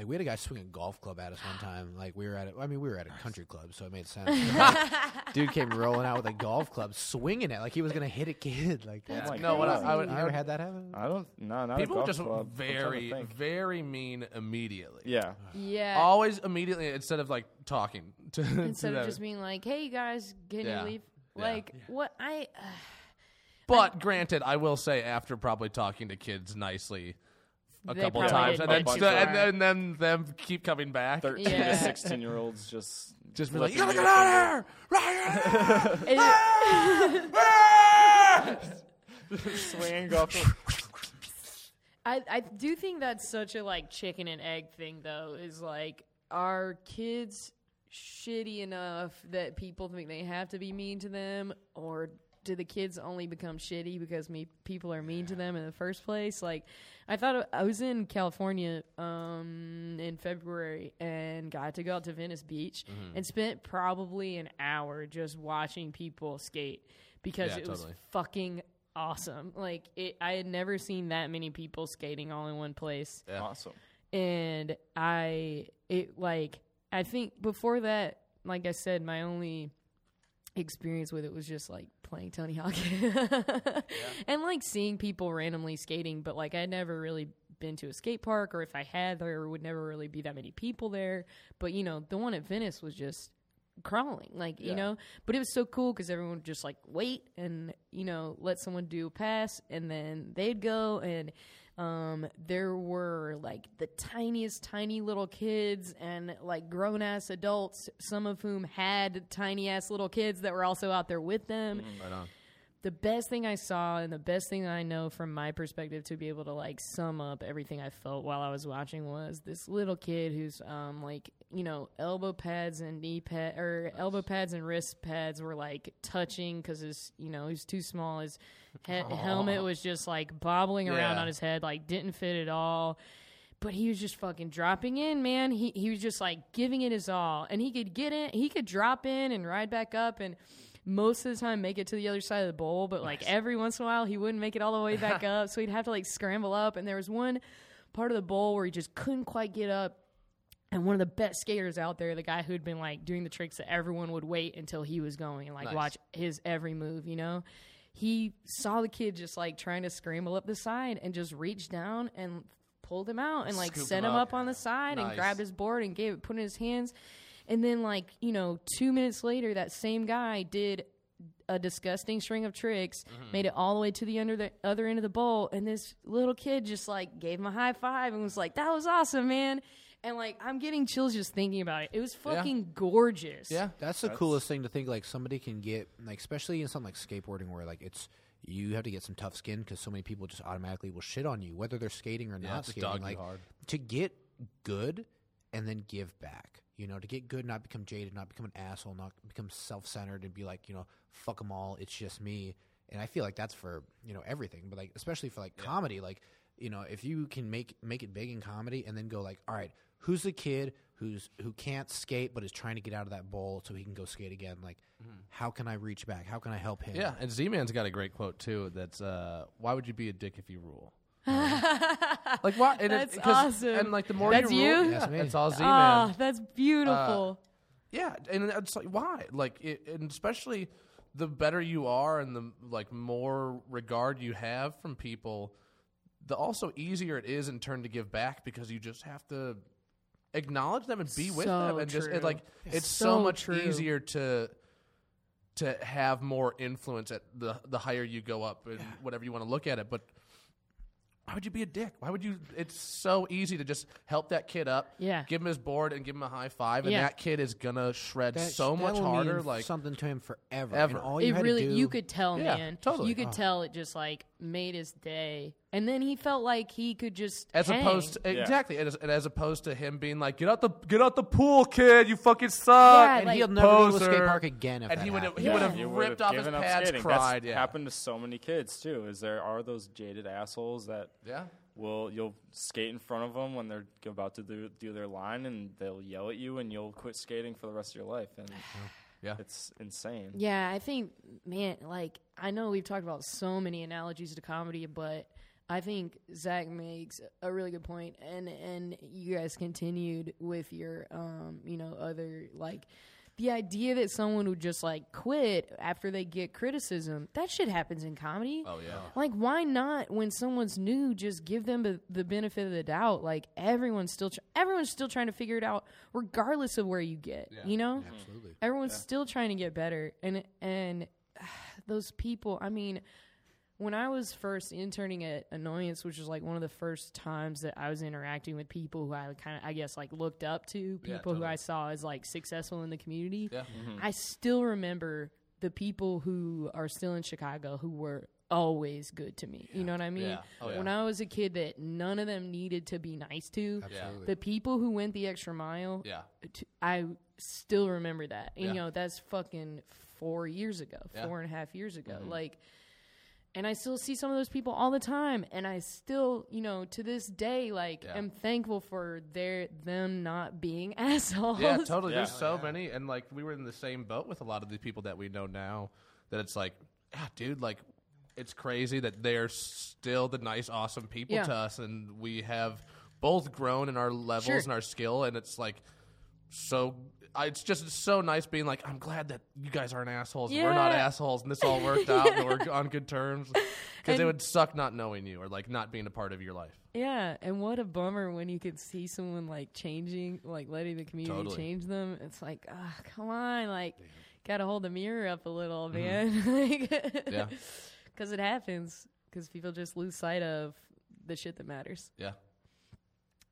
like we had a guy swing a golf club at us one [SIGHS] time. Like we were at, a, I mean, we were at a country club, so it made sense. [LAUGHS] Dude came rolling out with a golf club, swinging it like he was gonna hit a kid. Like Yeah. that's No, what I- crazy. I would- You I ever would- had that happen? I don't. No, not People a are golf just club. I'm trying very, very mean immediately. Yeah. yeah. Always immediately instead of like talking [LAUGHS] to Instead to of them. just being like, "Hey guys, can Yeah. you leave?" Yeah. Like what I. [SIGHS] But granted, I will say after probably talking to kids nicely a They couple probably times, did and then, bunch st- of- and, then, and then them keep coming back. Thirteen Yeah. to sixteen year olds just Just be like, "You gotta you get out of here! Right here!" [LAUGHS] it- [LAUGHS] swinging golf. I I do think that's such a like chicken and egg thing though. Is like are kids shitty enough that people think they have to be mean to them, or do the kids only become shitty because me people are mean to them in the first place? Like, I thought I was in California um, in February and got to go out to Venice Beach Mm-hmm. and spent probably an hour just watching people skate because Yeah, it was fucking awesome. Like it, I had never seen that many people skating all in one place, Yeah. Awesome. and I it like I think before that, like I said, my only experience with it was just like playing Tony Hawk [LAUGHS] and like seeing people randomly skating, but like I would never really been to a skate park, or if I had, there would never really be that many people there. But you know, the one at Venice was just crawling, like you know. But it was so cool because everyone would just like wait and you know let someone do a pass, and then they'd go and. Um, there were like the tiniest, tiny little kids and like grown ass adults, some of whom had tiny ass little kids that were also out there with them Right on. the best thing I saw and the best thing I know from my perspective to be able to like sum up everything I felt while I was watching was this little kid who's um like you know elbow pads and knee pad or elbow pads and wrist pads were like touching because his you know he's too small his he- [LAUGHS] helmet was just like bobbling around Yeah. on his head like didn't fit at all but he was just fucking dropping in, man. He he was just like giving it his all, and he could get in, he could drop in and ride back up, and most of the time make it to the other side of the bowl. But like every once in a while, he wouldn't make it all the way back [LAUGHS] up, so he'd have to like scramble up. And there was one part of the bowl where he just couldn't quite get up. And one of the best skaters out there, the guy who'd been like doing the tricks that everyone would wait until he was going and like Nice. watch his every move, you know? He saw the kid just like trying to scramble up the side and just reached down and pulled him out and like Scoop set him up. up on the side and grabbed his board and gave it, put it in his hands. And then, like, you know, two minutes later, that same guy did a disgusting string of tricks, Mm-hmm. made it all the way to the under the other end of the bowl, and this little kid just like gave him a high five and was like, "That was awesome, man!" And like, I'm getting chills just thinking about it. It was Yeah. fucking gorgeous. Yeah. That's the coolest thing to think. Like somebody can get, like especially in something like skateboarding, where like it's you have to get some tough skin because so many people just automatically will shit on you, whether they're skating or Yeah, not skating. like hard. to get good and then give back. You know, to get good, not become jaded, not become an asshole, not become self-centered, and be like, you know, fuck them all. It's just me. And I feel like that's for you know everything, but like especially for like comedy, like you know, if you can make make it big in comedy and then go like, all right, who's the kid who's who can't skate but is trying to get out of that bowl so he can go skate again? Like, how can I reach back? How can I help him? Mm-hmm. Yeah, and Z Man's got a great quote too. That's uh, "Why would you be a dick if you rule?" [LAUGHS] like why? And it- awesome. And like the more That's you you? rule, That's yeah, me. it's all Z Ah, Man. that's beautiful. Yeah, and it's like why? Like, it, and especially the better you are, and the like more regard you have from people, the also easier it is in turn to give back because you just have to acknowledge them and be with So them, and just it, like it's so, So much true. easier to to have more influence at the the higher you go up and whatever you want to look at it, but. Why would you be a dick? Why would you? It's so easy to just help that kid up, Yeah. give him his board, and give him a high five, and Yeah. that kid is gonna shred That- so much that'll harder. mean Like something to him forever. Ever. And all you it had really to do, you could tell Yeah, man totally. you could Oh. tell it just like made his day and then he felt like he could just As hang. opposed to Yeah. exactly, and as, and as opposed to him being like, "Get out the get out the pool, kid! You fucking suck!" Yeah, and like- he'll never go to a Poser. skate park again. If and that he would have happens. he would Yeah. have You would've ripped off his given up pads, skating. cried. That's yeah, happened to so many kids too. Is there are those jaded assholes that yeah. will you'll skate in front of them when they're about to do, do their line and they'll yell at you and you'll quit skating for the rest of your life and [SIGHS] Yeah. it's insane. Yeah, I think, man, like I know we've talked about so many analogies to comedy, but I think Zach makes a really good point, and and you guys continued with your, um, you know, other like the idea that someone would just like quit after they get criticism. That shit happens in comedy. Oh yeah. Like, why not when someone's new, just give them the, the benefit of the doubt? Like, everyone's still tr- everyone's still trying to figure it out, regardless of where you get. You know, Absolutely. everyone's still trying to get better, and and [SIGHS] those people. I mean, when I was first interning at Annoyance, which was like one of the first times that I was interacting with people who I kind of, I guess, like looked up to, people who totally. I saw as like successful in the community. Yeah. I still remember the people who are still in Chicago who were always good to me. You know what I mean? Yeah. Oh, yeah. When I was a kid that none of them needed to be nice to, Absolutely. the people who went the extra mile, Yeah. t- I still remember that. And, Yeah. you know, that's fucking four years ago, Yeah. Mm-hmm. four and a half years ago. Like, and I still see some of those people all the time, and I still, you know, to this day, like, Yeah. am thankful for their them not being [LAUGHS] assholes. Yeah, totally. Yeah. There's so many, and like we were in the same boat with a lot of the people that we know now. That it's like, yeah, dude, like it's crazy that they're still the nice, awesome people Yeah. to us, and we have both grown in our levels Sure. and our skill, and it's like so. It's just so nice being like, I'm glad that you guys aren't assholes. and We're not assholes, and this all worked out, and we're [LAUGHS] on good terms. Because it would suck not knowing you or like not being a part of your life. Yeah, and what a bummer when you could see someone like changing, like letting the community Totally. change them. It's like, ah, come on, like, gotta hold the mirror up a little, Mm-hmm. man. [LAUGHS] like, Yeah. [LAUGHS] because it happens. Because people just lose sight of the shit that matters. Yeah.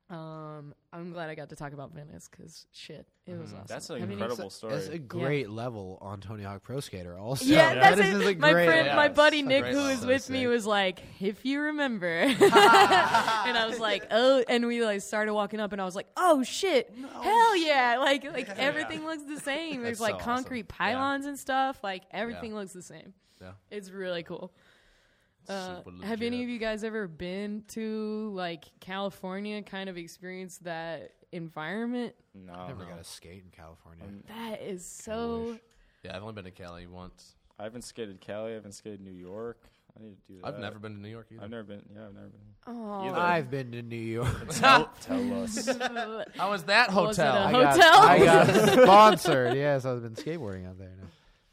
Um, I'm glad I got to talk about Venice because shit, it was awesome. That's an I mean, incredible story. That's a great level on Tony Hawk Pro Skater. Also, Yeah, That [LAUGHS] that's is it. a My great friend, yeah, my it's buddy a Nick, great who was So with me, was like, "If you remember," [LAUGHS] [LAUGHS] and I was like, "Oh," and we like started walking up, and I was like, "Oh shit, hell yeah!" Like, like everything looks the same. There's That's like so concrete awesome. Yeah. pylons and stuff. Like everything looks the same. Yeah. It's really cool. Uh, Super have any of you guys ever been to like California? Kind of experienced that environment. no, I never no. got to skate in California. That is so. Yeah, I've only been to Cali once. I haven't skated Cali. I haven't skated New York. I need to do that. I've never been to New York either. I've never been. Yeah, I've never been. Oh, Either. I've been to New York. [LAUGHS] Tell, tell us. [LAUGHS] [LAUGHS] How was that Was it hotel? a I hotel? got, I got sponsored. Yes, I've been skateboarding out there.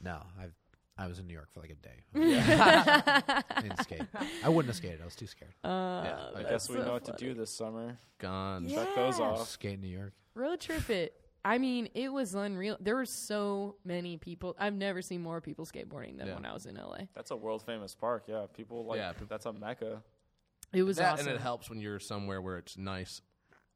No, no I've I was in New York for like a day. I didn't skate. I wouldn't have skated. I was too scared. Uh, yeah, I guess we so know what to funny. do this summer. gone. Yeah. Check those Yeah. off. Skate in New York. road trip it. I mean, it was unreal. There were so many people. I've never seen more people skateboarding than Yeah. when I was in LA. That's a world famous park. Yeah, people like. Yeah, people- that's a mecca. It was that awesome. and it helps when you're somewhere where it's nice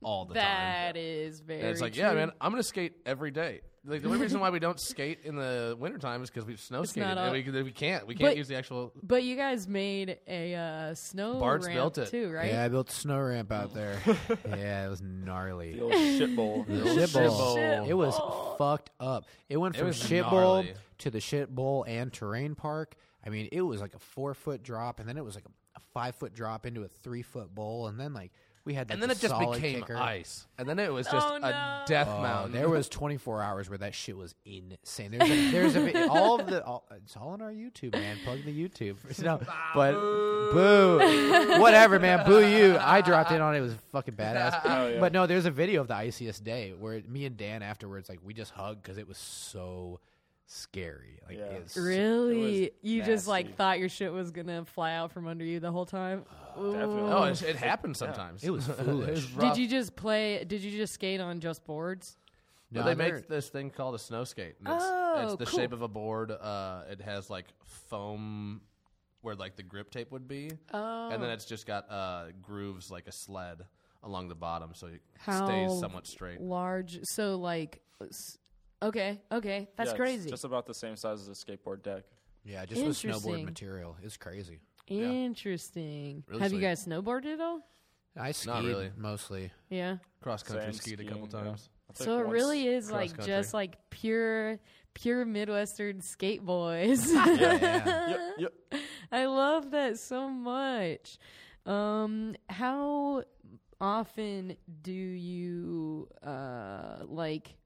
all the That time. That is very. And it's like, true. yeah, man, I'm gonna skate every day. Like the only reason why we don't skate in the wintertime is because we snow It's skated. not and all- we, we can't. We can't But- use the actual. But you guys made a uh, snow Bart's ramp built it. too, right? Yeah, I built a snow ramp out there. [LAUGHS] yeah, it was gnarly. The old shit bowl. The old shit shit bowl. bowl. It was fucked up. It went It from was shit bowl gnarly. to the shit bowl and terrain park. I mean, it was like a four foot drop, and then it was like a, a five foot drop into a three foot bowl, and then like we had like And then the it just solid became kicker. ice, and then it was just Oh, a death Oh, mountain. there was 24 hours where that shit was insane. There's a, there's a vi- all of the all, it's all on our YouTube, man. Plug the YouTube. [LAUGHS] No, but boo, whatever, man. Boo you. I dropped in on it. It was fucking badass. [LAUGHS] Oh, yeah. But no, there's a video of the iciest day where me and Dan afterwards, like we just hugged because it was so scary. Like Yeah. it was Really? It was You just like nasty. thought your shit was gonna fly out from under you the whole time? Definitely. oh, it, it happens sometimes. It was [LAUGHS] It foolish. was rough. Did you just play? Did you just skate on just boards? But No, they make this thing called a snow skate. and It's, Oh, it's the cool. shape of a board. Uh, it has like foam where like the grip tape would be, Oh, and then it's just got uh, grooves like a sled along the bottom, so it How stays somewhat straight. large. So like, s- okay, okay, that's Yeah, it's crazy. Just about the same size as a skateboard deck. yeah, just with snowboard Interesting. material. It's crazy. Interesting. Really Have you sweet. guys snowboarded at all? I skied really. mostly. Yeah. Cross country Same skied a couple skiing, yeah. times. I think So it once- really is cross like country. just like pure, pure Midwestern skate boys. [LAUGHS] Yeah. Yep, [LAUGHS] yep. [LAUGHS] I love that so much. Um, how often do you uh like?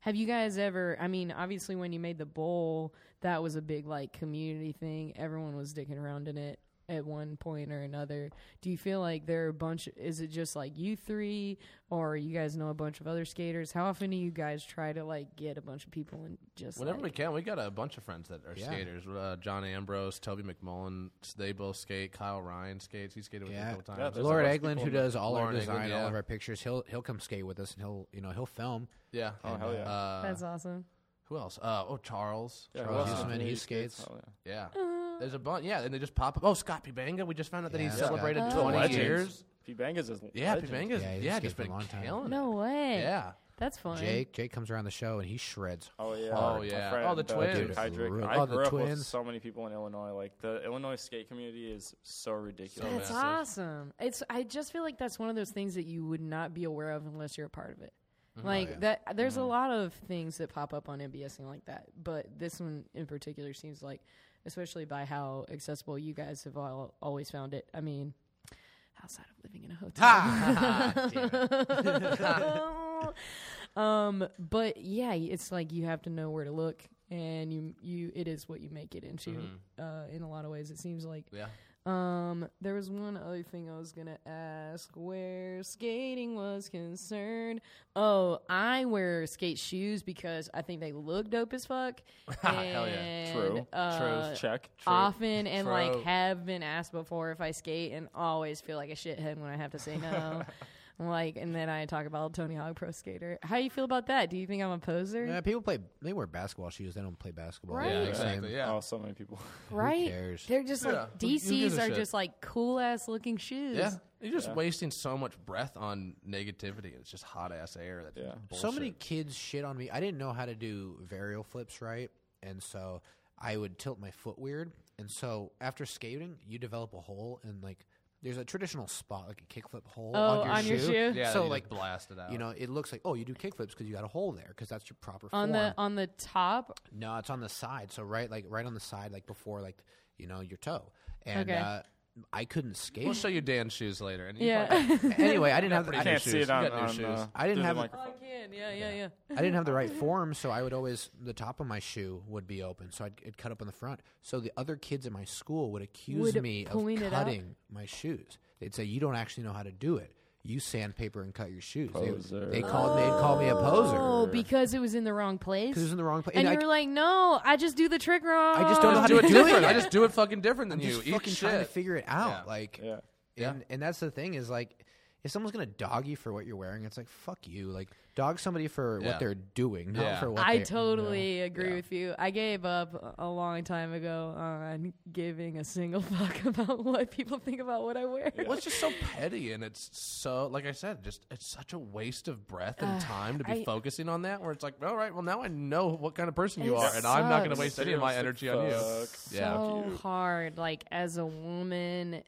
Have you guys ever? I mean, obviously, when you made the bowl, that was a big like community thing. Everyone was dicking around in it at one point or another. Do you feel like there are a bunch? Is it just like you three, or you guys know a bunch of other skaters? How often do you guys try to like get a bunch of people and just Whenever we can, we got a bunch of friends that are Yeah. skaters. Uh, John Ambrose, Toby McMullen, they both skate. Kyle Ryan skates. He skated with Yeah. me a couple times. there's a Lord bunch Eglin, who does all our Lauren Eglin, design, all of our pictures, he'll he'll come skate with us and he'll you know he'll film. yeah. Oh, hell yeah. Uh, That's awesome. who else? Uh, oh, Charles. Yeah, Charles who else Huseman, in he community skates. Oh, yeah. Yeah. There's a bunch. Yeah, and they just pop up. Oh, Scott Pibanga. We just found out that Yeah, he Scott. celebrated Oh. 20 Legends. years. Pibanga's Bangas is Yeah, legend. Pibanga's Yeah, yeah, he's just skated for a been long time. killing No way. it. Yeah. That's fun. Jake Jake comes around the show and he shreds. Oh yeah. Oh, My yeah. friend, Oh, the uh, twins. Dude, Hydrick. Real- I oh, the grew up with twins. so many people in Illinois. Like the Illinois skate community is so ridiculous. That's massive. awesome. It's I just feel like that's one of those things that you would not be aware of unless you're a part of it. Mm-hmm. Like Oh, yeah. that there's a lot of things that pop up on MBSing like that, but this one in particular seems like especially by how accessible you guys have all, always found it. I mean, outside of living in a hotel. [LAUGHS] [LAUGHS] um, but yeah, it's like you have to know where to look and you you it is what you make it into Mm-hmm. uh in a lot of ways it seems like Yeah. Um, there was one other thing I was gonna ask where skating was concerned. Oh, I wear skate shoes because I think they look dope as fuck. [LAUGHS] Hell yeah. True. Uh, Check. True. Often and True. like have been asked before if I skate and always feel like a shithead when I have to say no. [LAUGHS] like, and then I talk about Tony Hawk Pro Skater. How do you feel about that? Do you think I'm a poser? Yeah, people play. They wear basketball shoes. They don't play basketball. Right. Yeah, Yeah, exactly. Yeah. Oh, so many people. right? cares? They're just Yeah. like Who- who DCs are shit? just like cool ass looking shoes. Yeah. You're just Yeah. wasting so much breath on negativity. It's just hot ass air. That's Yeah. bullshit. So many kids shit on me. I didn't know how to do varial flips right, and so I would tilt my foot weird. And so after skating, you develop a hole, and like there's a traditional spot, like a kickflip hole Oh, on your on shoe. your shoe? Yeah, so you like just blast it out. you know, it looks like oh, you do kickflips because you got a hole there because that's your proper on form. the on the top. No, it's on the side. So right, like right on the side, like before, like you know, your toe. And Okay. uh, I couldn't skate. we'll show you Dan's shoes later. And you Yeah. fucking- [LAUGHS] anyway, I didn't have. pretty I, I can't new see shoes. it on. You got new on shoes. uh, I didn't through the have- microphone. I can. Yeah, yeah, yeah. I didn't have the right [LAUGHS] form, so I would always the top of my shoe would be open, so I'd it'd cut up on the front. So the other kids in my school would accuse Would me of point it out? cutting my shoes. They'd say, "You don't actually know how to do it. You sandpaper and cut your shoes." They, Poser. they called they'd call me a oh, poser Oh, because it was in the wrong place. because it was in the wrong place. and I, you were like, "No, I just do the trick wrong." I just don't know how do to it do different. it. I just do it fucking different than I'm you. just Eat fucking trying to figure it out. Yeah. Like, Yeah. Yeah. and, and that's the thing is like, if someone's gonna dog you for what you're wearing, it's like fuck you. Like, dog somebody for Yeah. what they're doing, not Yeah. for what I they- totally agree Yeah. with you. I gave up a long time ago on giving a single [LAUGHS] fuck about what people think about what I wear. Well, it's just so petty, and it's so like I said, just it's such a waste of breath and time to be I- focusing on that. Where it's like, all right, well now I know what kind of person you It are, and I'm not going to sucks. waste any of my Seriously, energy on you. fuck. Yeah. so hard. Like as a woman,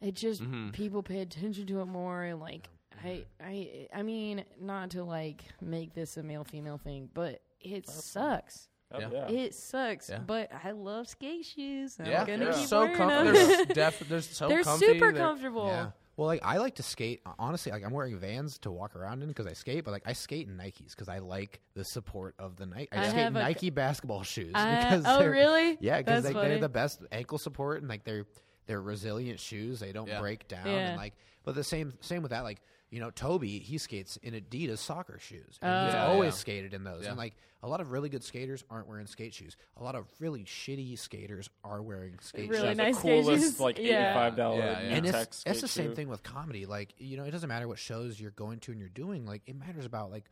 it just Mm-hmm. people pay attention to it more. And like I, I, I mean, not to like make this a male female thing, but it sucks. Oh, Yeah. yeah. It sucks. Yeah. But I love skate shoes. I'm Yeah, gonna they're keep so wearing comfortable. them. They're, def- they're so [LAUGHS] They're comfy. super comfortable. Yeah. Well, like I like to skate. Honestly, like I'm wearing Vans to walk around in because I skate, but like I skate in Nikes because I like the support of the Nike. I, I skate have a- Nike basketball shoes I- because oh, they're- really? Yeah, because That's like, they're funny. the best ankle support and like they're they're resilient shoes. They don't Yeah. break down Yeah. and like. But the same same with that. Like you know, Toby he skates in Adidas soccer shoes. And he's Oh. Yeah, always yeah. skated in those. Yeah. And like a lot of really good skaters aren't wearing skate shoes. A lot of really shitty skaters are wearing skate Really shoes. the nice skate coolest, shoes. like eighty-five dollar Yeah, yeah. and it's, Nutex it's the same shoe. thing with comedy like you know it doesn't matter what shows you're going to and you're doing like it matters about like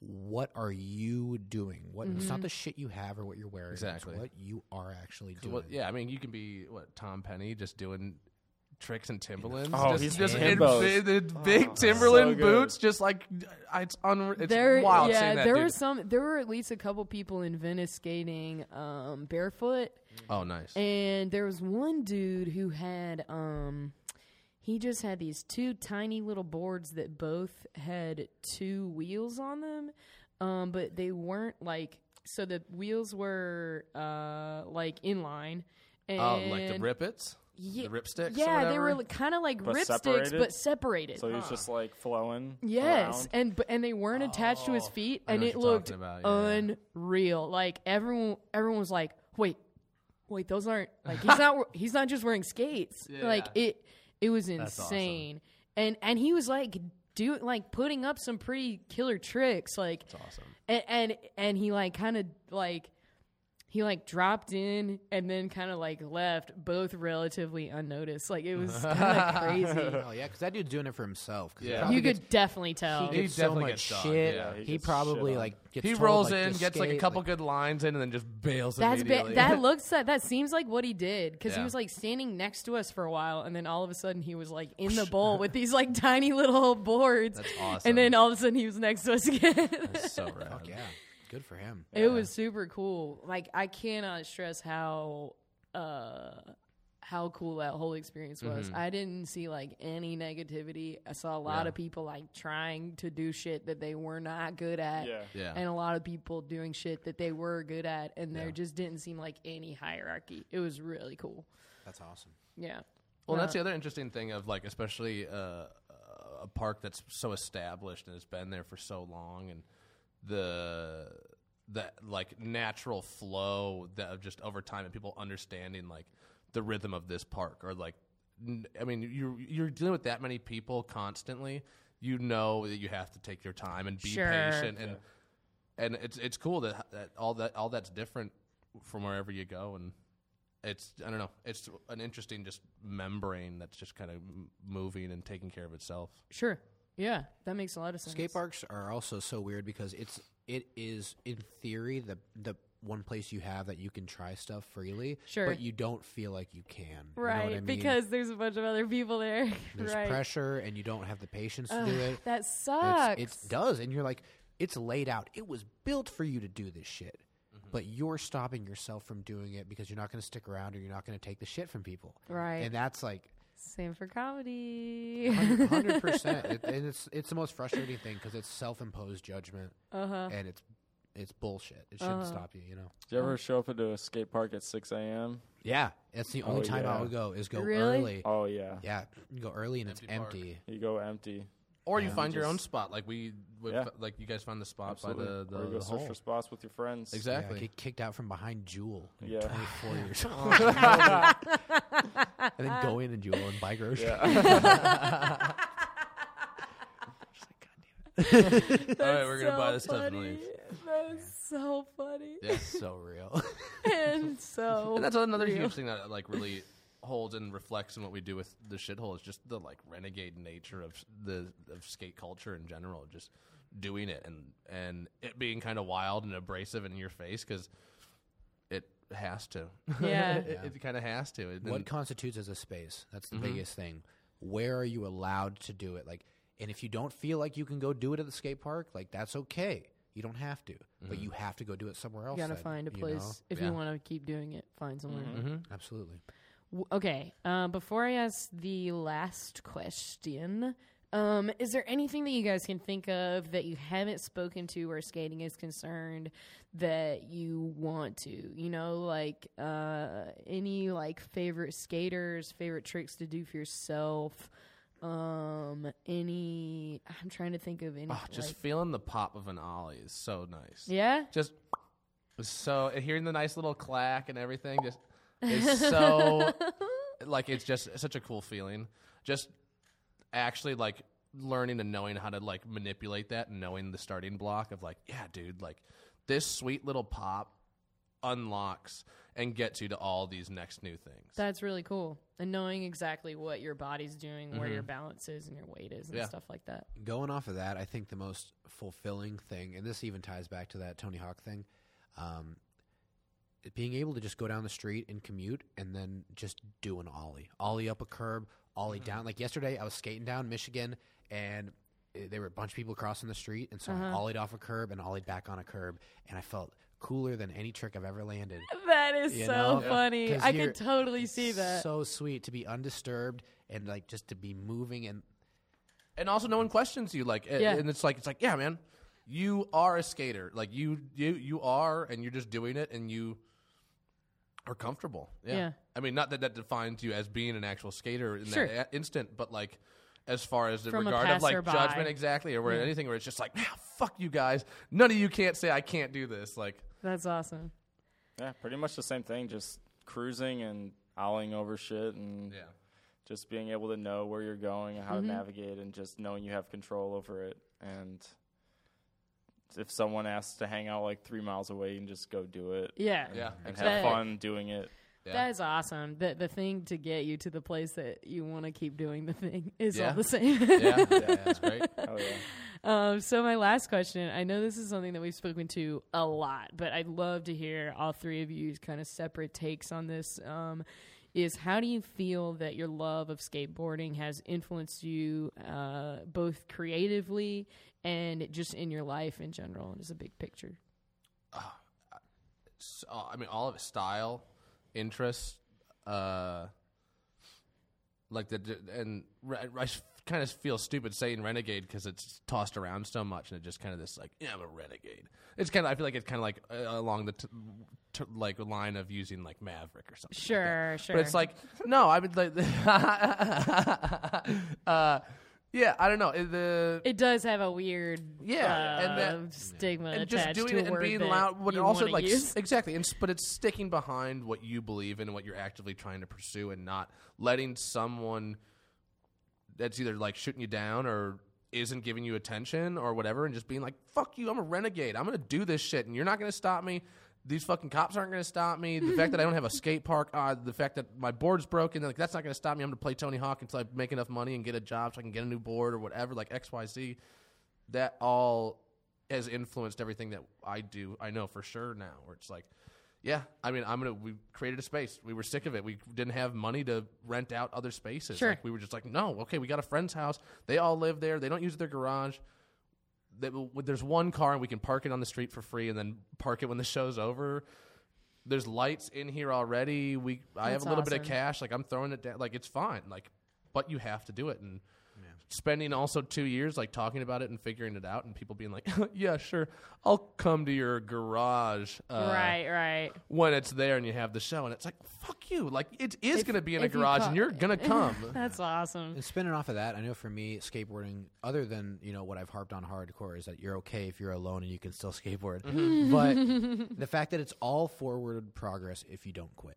what are you doing what it's not mm-hmm. the shit you have or what you're wearing Exactly. it's what you are actually 'Cause doing what- yeah, I mean, you can be what Tom Penny just doing tricks and Timberlands. Oh, just, he's just in in those. bi- the big Oh, Timberland so boots. Just like it's unre- it's there, wild yeah, seeing that there dude. were some. There were at least a couple people in Venice skating um, barefoot, oh, nice. and there was one dude who had um, he just had these two tiny little boards that both had two wheels on them, um, but they weren't like so the wheels were uh, like inline. And Oh, like the rippets, Ye- the ripsticks. or Yeah, they whatever? were kind of like But ripsticks, separated? but separated. So he was just like flowing. Yes, around. and but and they weren't attached to his Oh, feet, and it looked about, yeah. unreal. Like everyone, everyone was like, "Wait, wait, those aren't like he's not [LAUGHS] he's not just wearing skates. Like it, it was That's awesome. insane." And and he was like doing like putting up some pretty killer tricks, like It's awesome. and and, and he like kind of like he like dropped in and then kind of like left both relatively unnoticed like it was [LAUGHS] kind of crazy Oh yeah, because that dude's doing it for himself. 'cause he Yeah. probably you gets- could definitely tell he He gets so definitely much gets dogged, shit. yeah. He He, gets probably shit on. like gets He told, rolls like, in, to gets like a skate, couple good lines in, and then just bails That's ba- immediately. that [LAUGHS] looks like that seems like what he did because he Yeah. was like standing next to us for a while and then all of a sudden he was like in the [LAUGHS] bowl with these like tiny little boards That's awesome. and then all of a sudden he was next to us again That's so rad. Fuck yeah, good for him. it was super cool like i cannot stress how uh how cool that whole experience was Mm-hmm. i didn't see like any negativity i saw a lot Yeah. of people like trying to do shit that they were not good at Yeah. Yeah. and a lot of people doing shit that they were good at and there just didn't seem like any hierarchy it was really cool That's awesome. yeah Well, Uh, that's the other interesting thing of like, especially uh, a park that's so established and has been there for so long, and the the like natural flow that of just over time and people understanding like the rhythm of this park or like, I mean, you're you're dealing with that many people constantly. You know that you have to take your time and be Sure. patient, and and it's it's cool that, that all that all that's different from wherever you go and it's I don't know. It's an interesting just membrane that's just kind of moving and taking care of itself. sure yeah that makes a lot of sense Skate parks are also so weird because it's it is in theory the the one place you have that you can try stuff freely, Sure. but you don't feel like you can. You know right what I mean? because there's a bunch of other people there [LAUGHS] there's right pressure and you don't have the patience to do it. that It's- sucks It does, and you're like, it's laid out. It was built for you to do this shit, Mm-hmm. but you're stopping yourself from doing it because you're not going to stick around or you're not going to take the shit from people. Right. and that's like same for comedy hundred percent. [LAUGHS] And it's it's the most frustrating thing because it's self-imposed judgment, uh-huh and it's it's bullshit. It shouldn't Uh-huh. stop you, you know. Did you ever show up at a skate park at 6 a.m.? Yeah, that's the only Oh, time I would go is go Really? early. Oh yeah. Yeah, you go early and Empty it's park. empty. You go empty. Or you Yeah. find your own spot, like we, we Yeah. like you guys found the spot Absolutely. by the the, or you go the search hole. for spots with your friends. Yeah, Exactly. get kicked out from behind Jewel. Yeah. 24 [LAUGHS] years old. [LAUGHS] and then go in and Jewel and buy groceries. Yeah. [LAUGHS] All right, we're gonna buy this stuff and funny. leave. That's so funny That's so real. [LAUGHS] and so And that's another real. huge thing that like really holds and reflects in what we do with the shithole is just the like renegade nature of the of skate culture in general, just doing it and and it being kind of wild and abrasive in your face because it has to. Yeah. [LAUGHS] it, it kind of has to. And what constitutes as a space? That's Mm-hmm. the biggest thing. Where are you allowed to do it? Like, and if you don't feel like you can go do it at the skate park, like that's okay. You don't have to, but you have to go do it somewhere else. you gotta then, find a you place know? if Yeah. you want to keep doing it find somewhere Mhm. Absolutely. W- Okay. Uh, before I ask the last question, um, is there anything that you guys can think of that you haven't spoken to where skating is concerned that you want to? You know, like uh, any like favorite skaters, favorite tricks to do for yourself. Um, any? I'm trying to think of any. Oh, just like- feeling the pop of an ollie is so nice. yeah. Just so hearing the nice little clack and everything just is [LAUGHS] so like it's just such a cool feeling. Just actually like learning and knowing how to like manipulate that and knowing the starting block of like, yeah, dude, like this sweet little pop unlocks and gets you to all these next new things. That's really cool. And knowing exactly what your body's doing, where your balance is, and your weight is, and Mm-hmm. Yeah. stuff like that. Going off of that, I think the most fulfilling thing, and this even ties back to that Tony Hawk thing, um, being able to just go down the street and commute and then just do an ollie, ollie up a curb, ollie down. Like yesterday, I was skating down Michigan and uh, there were a bunch of people crossing the street, and so I ollied off a curb and ollied back on a curb, and I felt cooler than any trick I've ever landed. That is You so know? funny. 'Cause I you're can totally see that. So sweet to be undisturbed and like just to be moving and and also no one questions you like a- Yeah. and it's like it's like yeah man you are a skater like you you you are and you're just doing it and you are comfortable yeah, Yeah. i mean not that that defines you as being an actual skater in Sure. that a- instant but like as far as the From regard of like judgment exactly or where anything where it's just like ah, fuck you guys none of you can't say i can't do this like That's awesome. Yeah, pretty much the same thing. Just cruising and ollieing over shit and yeah just being able to know where you're going and how Mm-hmm. to navigate and just knowing you have control over it. And if someone asks to hang out like three miles away, you can just go do it. Yeah. yeah And exactly. have fun doing it. Yeah. That is awesome. The the thing to get you to the place that you want to keep doing the thing is Yeah. all the same. yeah, yeah, yeah, that's great [LAUGHS] Oh yeah. Um, so my last question, I know this is something that we've spoken to a lot, but I'd love to hear all three of you kind of separate takes on this. Um, is how do you feel that your love of skateboarding has influenced you uh, both creatively and just in your life in general? and As a big picture. uh, I mean, all of it style, interest, uh, like the and I kind of feel stupid saying renegade because it's tossed around so much and it just kind of this like yeah I'm a renegade. It's kind of I feel like it's kind of like uh, along the t- t- like line of using like Maverick or something. like. Sure, sure. But it's like no, I would like [LAUGHS] uh, yeah I don't know It- the it does have a weird Yeah, uh, and that- stigma and attached just doing to a it and word being that loud, but you also wanna like use. exactly, and s- but it's sticking behind what you believe in and what you're actively trying to pursue, and not letting someone that's either like shooting you down or isn't giving you attention or whatever, and just being like, "Fuck you, I'm a renegade. I'm gonna do this shit, and you're not gonna stop me." These fucking cops aren't going to stop me. The fact that I don't have a skate park, uh, the fact that my board's broken, like that's not going to stop me. I'm going to play Tony Hawk until I make enough money and get a job so I can get a new board or whatever, like X, Y, Z that all has influenced everything that I do. I know for sure now. Where it's like, yeah, I mean, I'm gonna. We created a space. We were sick of it. We didn't have money to rent out other spaces. Sure. Like, we were just like, no, okay, we got a friend's house. They all live there. They don't use their garage. There's one car and we can park it on the street for free and then park it when the show's over. There's lights in here already. We I have a little bit of cash. Like I'm throwing it down. Like it's fine. Like, but you have to do it and spending also two years like talking about it and figuring it out and people being like [LAUGHS] yeah sure i'll come to your garage uh, right, right. when it's there and you have the show and it's like fuck you like it is If- going to be in a if you garage ca- and you're going [LAUGHS] to come [LAUGHS] That's awesome. And spinning off of that, I know for me, skateboarding, other than you know what I've harped on hardcore, is that you're okay if you're alone and you can still skateboard. But the fact that it's all forward progress if you don't quit.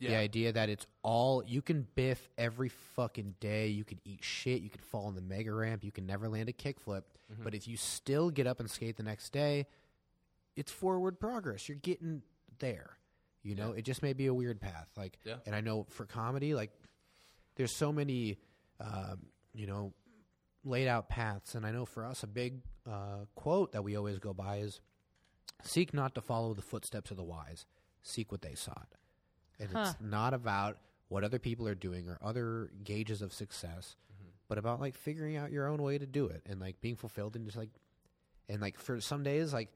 The idea that it's all you can biff every fucking day, you can eat shit, you can fall on the mega ramp, you can never land a kickflip, but if you still get up and skate the next day, it's forward progress. You're getting there. You know, it just may be a weird path. Like, Yeah. and I know for comedy, like, there's so many, um, you know, laid out paths. And I know for us, a big uh, quote that we always go by is seek not to follow the footsteps of the wise, seek what they sought. And Huh. it's not about what other people are doing or other gauges of success, mm-hmm. but about like figuring out your own way to do it and like being fulfilled and just like, and like for some days, like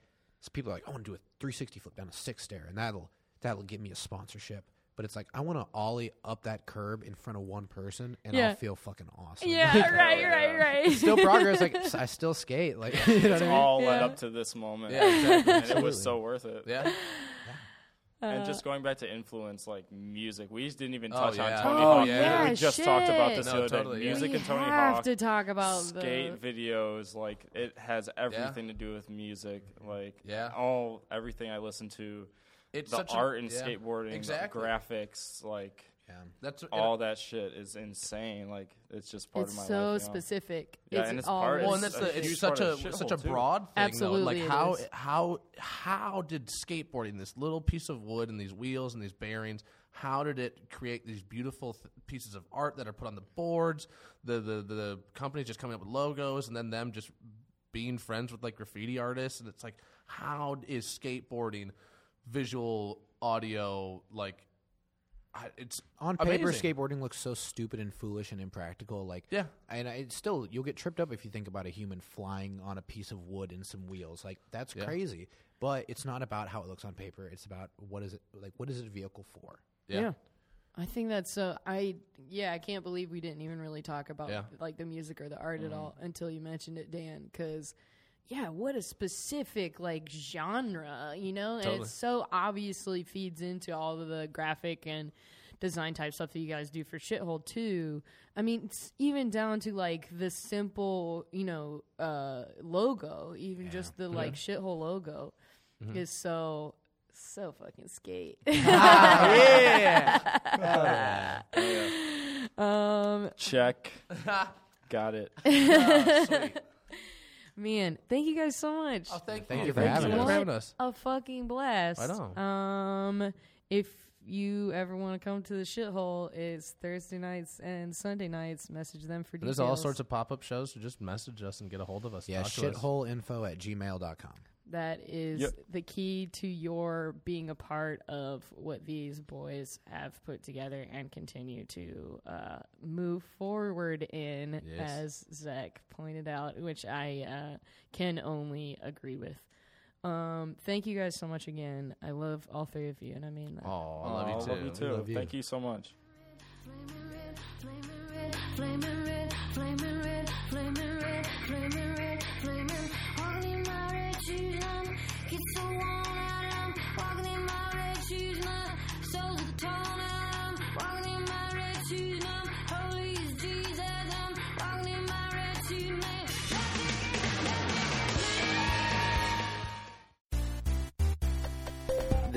s- people are like, I want to do a 360 flip down a six stair, and that'll that'll give me a sponsorship. But it's like I want to ollie up that curb in front of one person, and Yeah. I'll feel fucking awesome. Yeah, [LAUGHS] Like, right, right, right. still progress. Like I still skate. Like [LAUGHS] you know what It's I mean? all led Yeah. up to this moment. Yeah, exactly. [LAUGHS] and it was so worth it. yeah And uh, just going back to influence, like music, we just didn't even Oh, touch yeah. on Tony Oh, Hawk. yeah, we just talked about this No, the other totally, day. yeah. Music we and Tony Hawk. We have Hawk, to talk about skate the videos, like it has everything to do with music. Like Yeah. all everything I listen to, it's the such a- art in yeah. skateboarding, exactly the graphics, like Yeah. that's all that shit is insane. Like it's just part it's of my so life. you know? specific. Yeah, it's and it's all part- really well, and that's It's a it's such a such shithole, a too. broad thing Absolutely though. Like it how is. how how did skateboarding this little piece of wood and these wheels and these bearings how did it create these beautiful th- pieces of art that are put on the boards? The, the the the companies just coming up with logos and then them just being friends with like graffiti artists and it's like how is skateboarding visual, audio, like I, it's On paper, amazing. skateboarding looks so stupid and foolish and impractical. Like, Yeah. and I- it's still you'll get tripped up if you think about a human flying on a piece of wood and some wheels. Like, that's Yeah. crazy. But it's not about how it looks on paper. It's about what is it like? What is it a vehicle for? Yeah. I think that's uh I yeah, I can't believe we didn't even really talk about Yeah. like the music or the art Mm-hmm. at all until you mentioned it, Dan, cuz yeah, what a specific like genre, you know? And it so obviously feeds into all of the graphic and design type stuff that you guys do for Shithole too. I mean, it's even down to like the simple, you know, uh logo, even just the like Shithole logo Mm-hmm. is so so fucking skate. [LAUGHS] yeah. [LAUGHS] um Check. [LAUGHS] Got it. Sweet. Man, thank you guys so much. Oh, thank, Thank you. you for Thanks having for us. having us. A fucking blast. I know. Um, if you ever want to come to the shithole, it's Thursday nights and Sunday nights. Message them for details. There's all sorts of pop up shows, so just message us and get a hold of us. Yeah, Talk to us. shitholeinfo at gmail.com. That is Yep. the key to your being a part of what these boys have put together and continue to uh, move forward in, Yes. as Zach pointed out, which I uh, can only agree with. Um, thank you guys so much again. I love all three of you, and I mean that. Oh, I love you I too. love you too. love you. Thank you so much.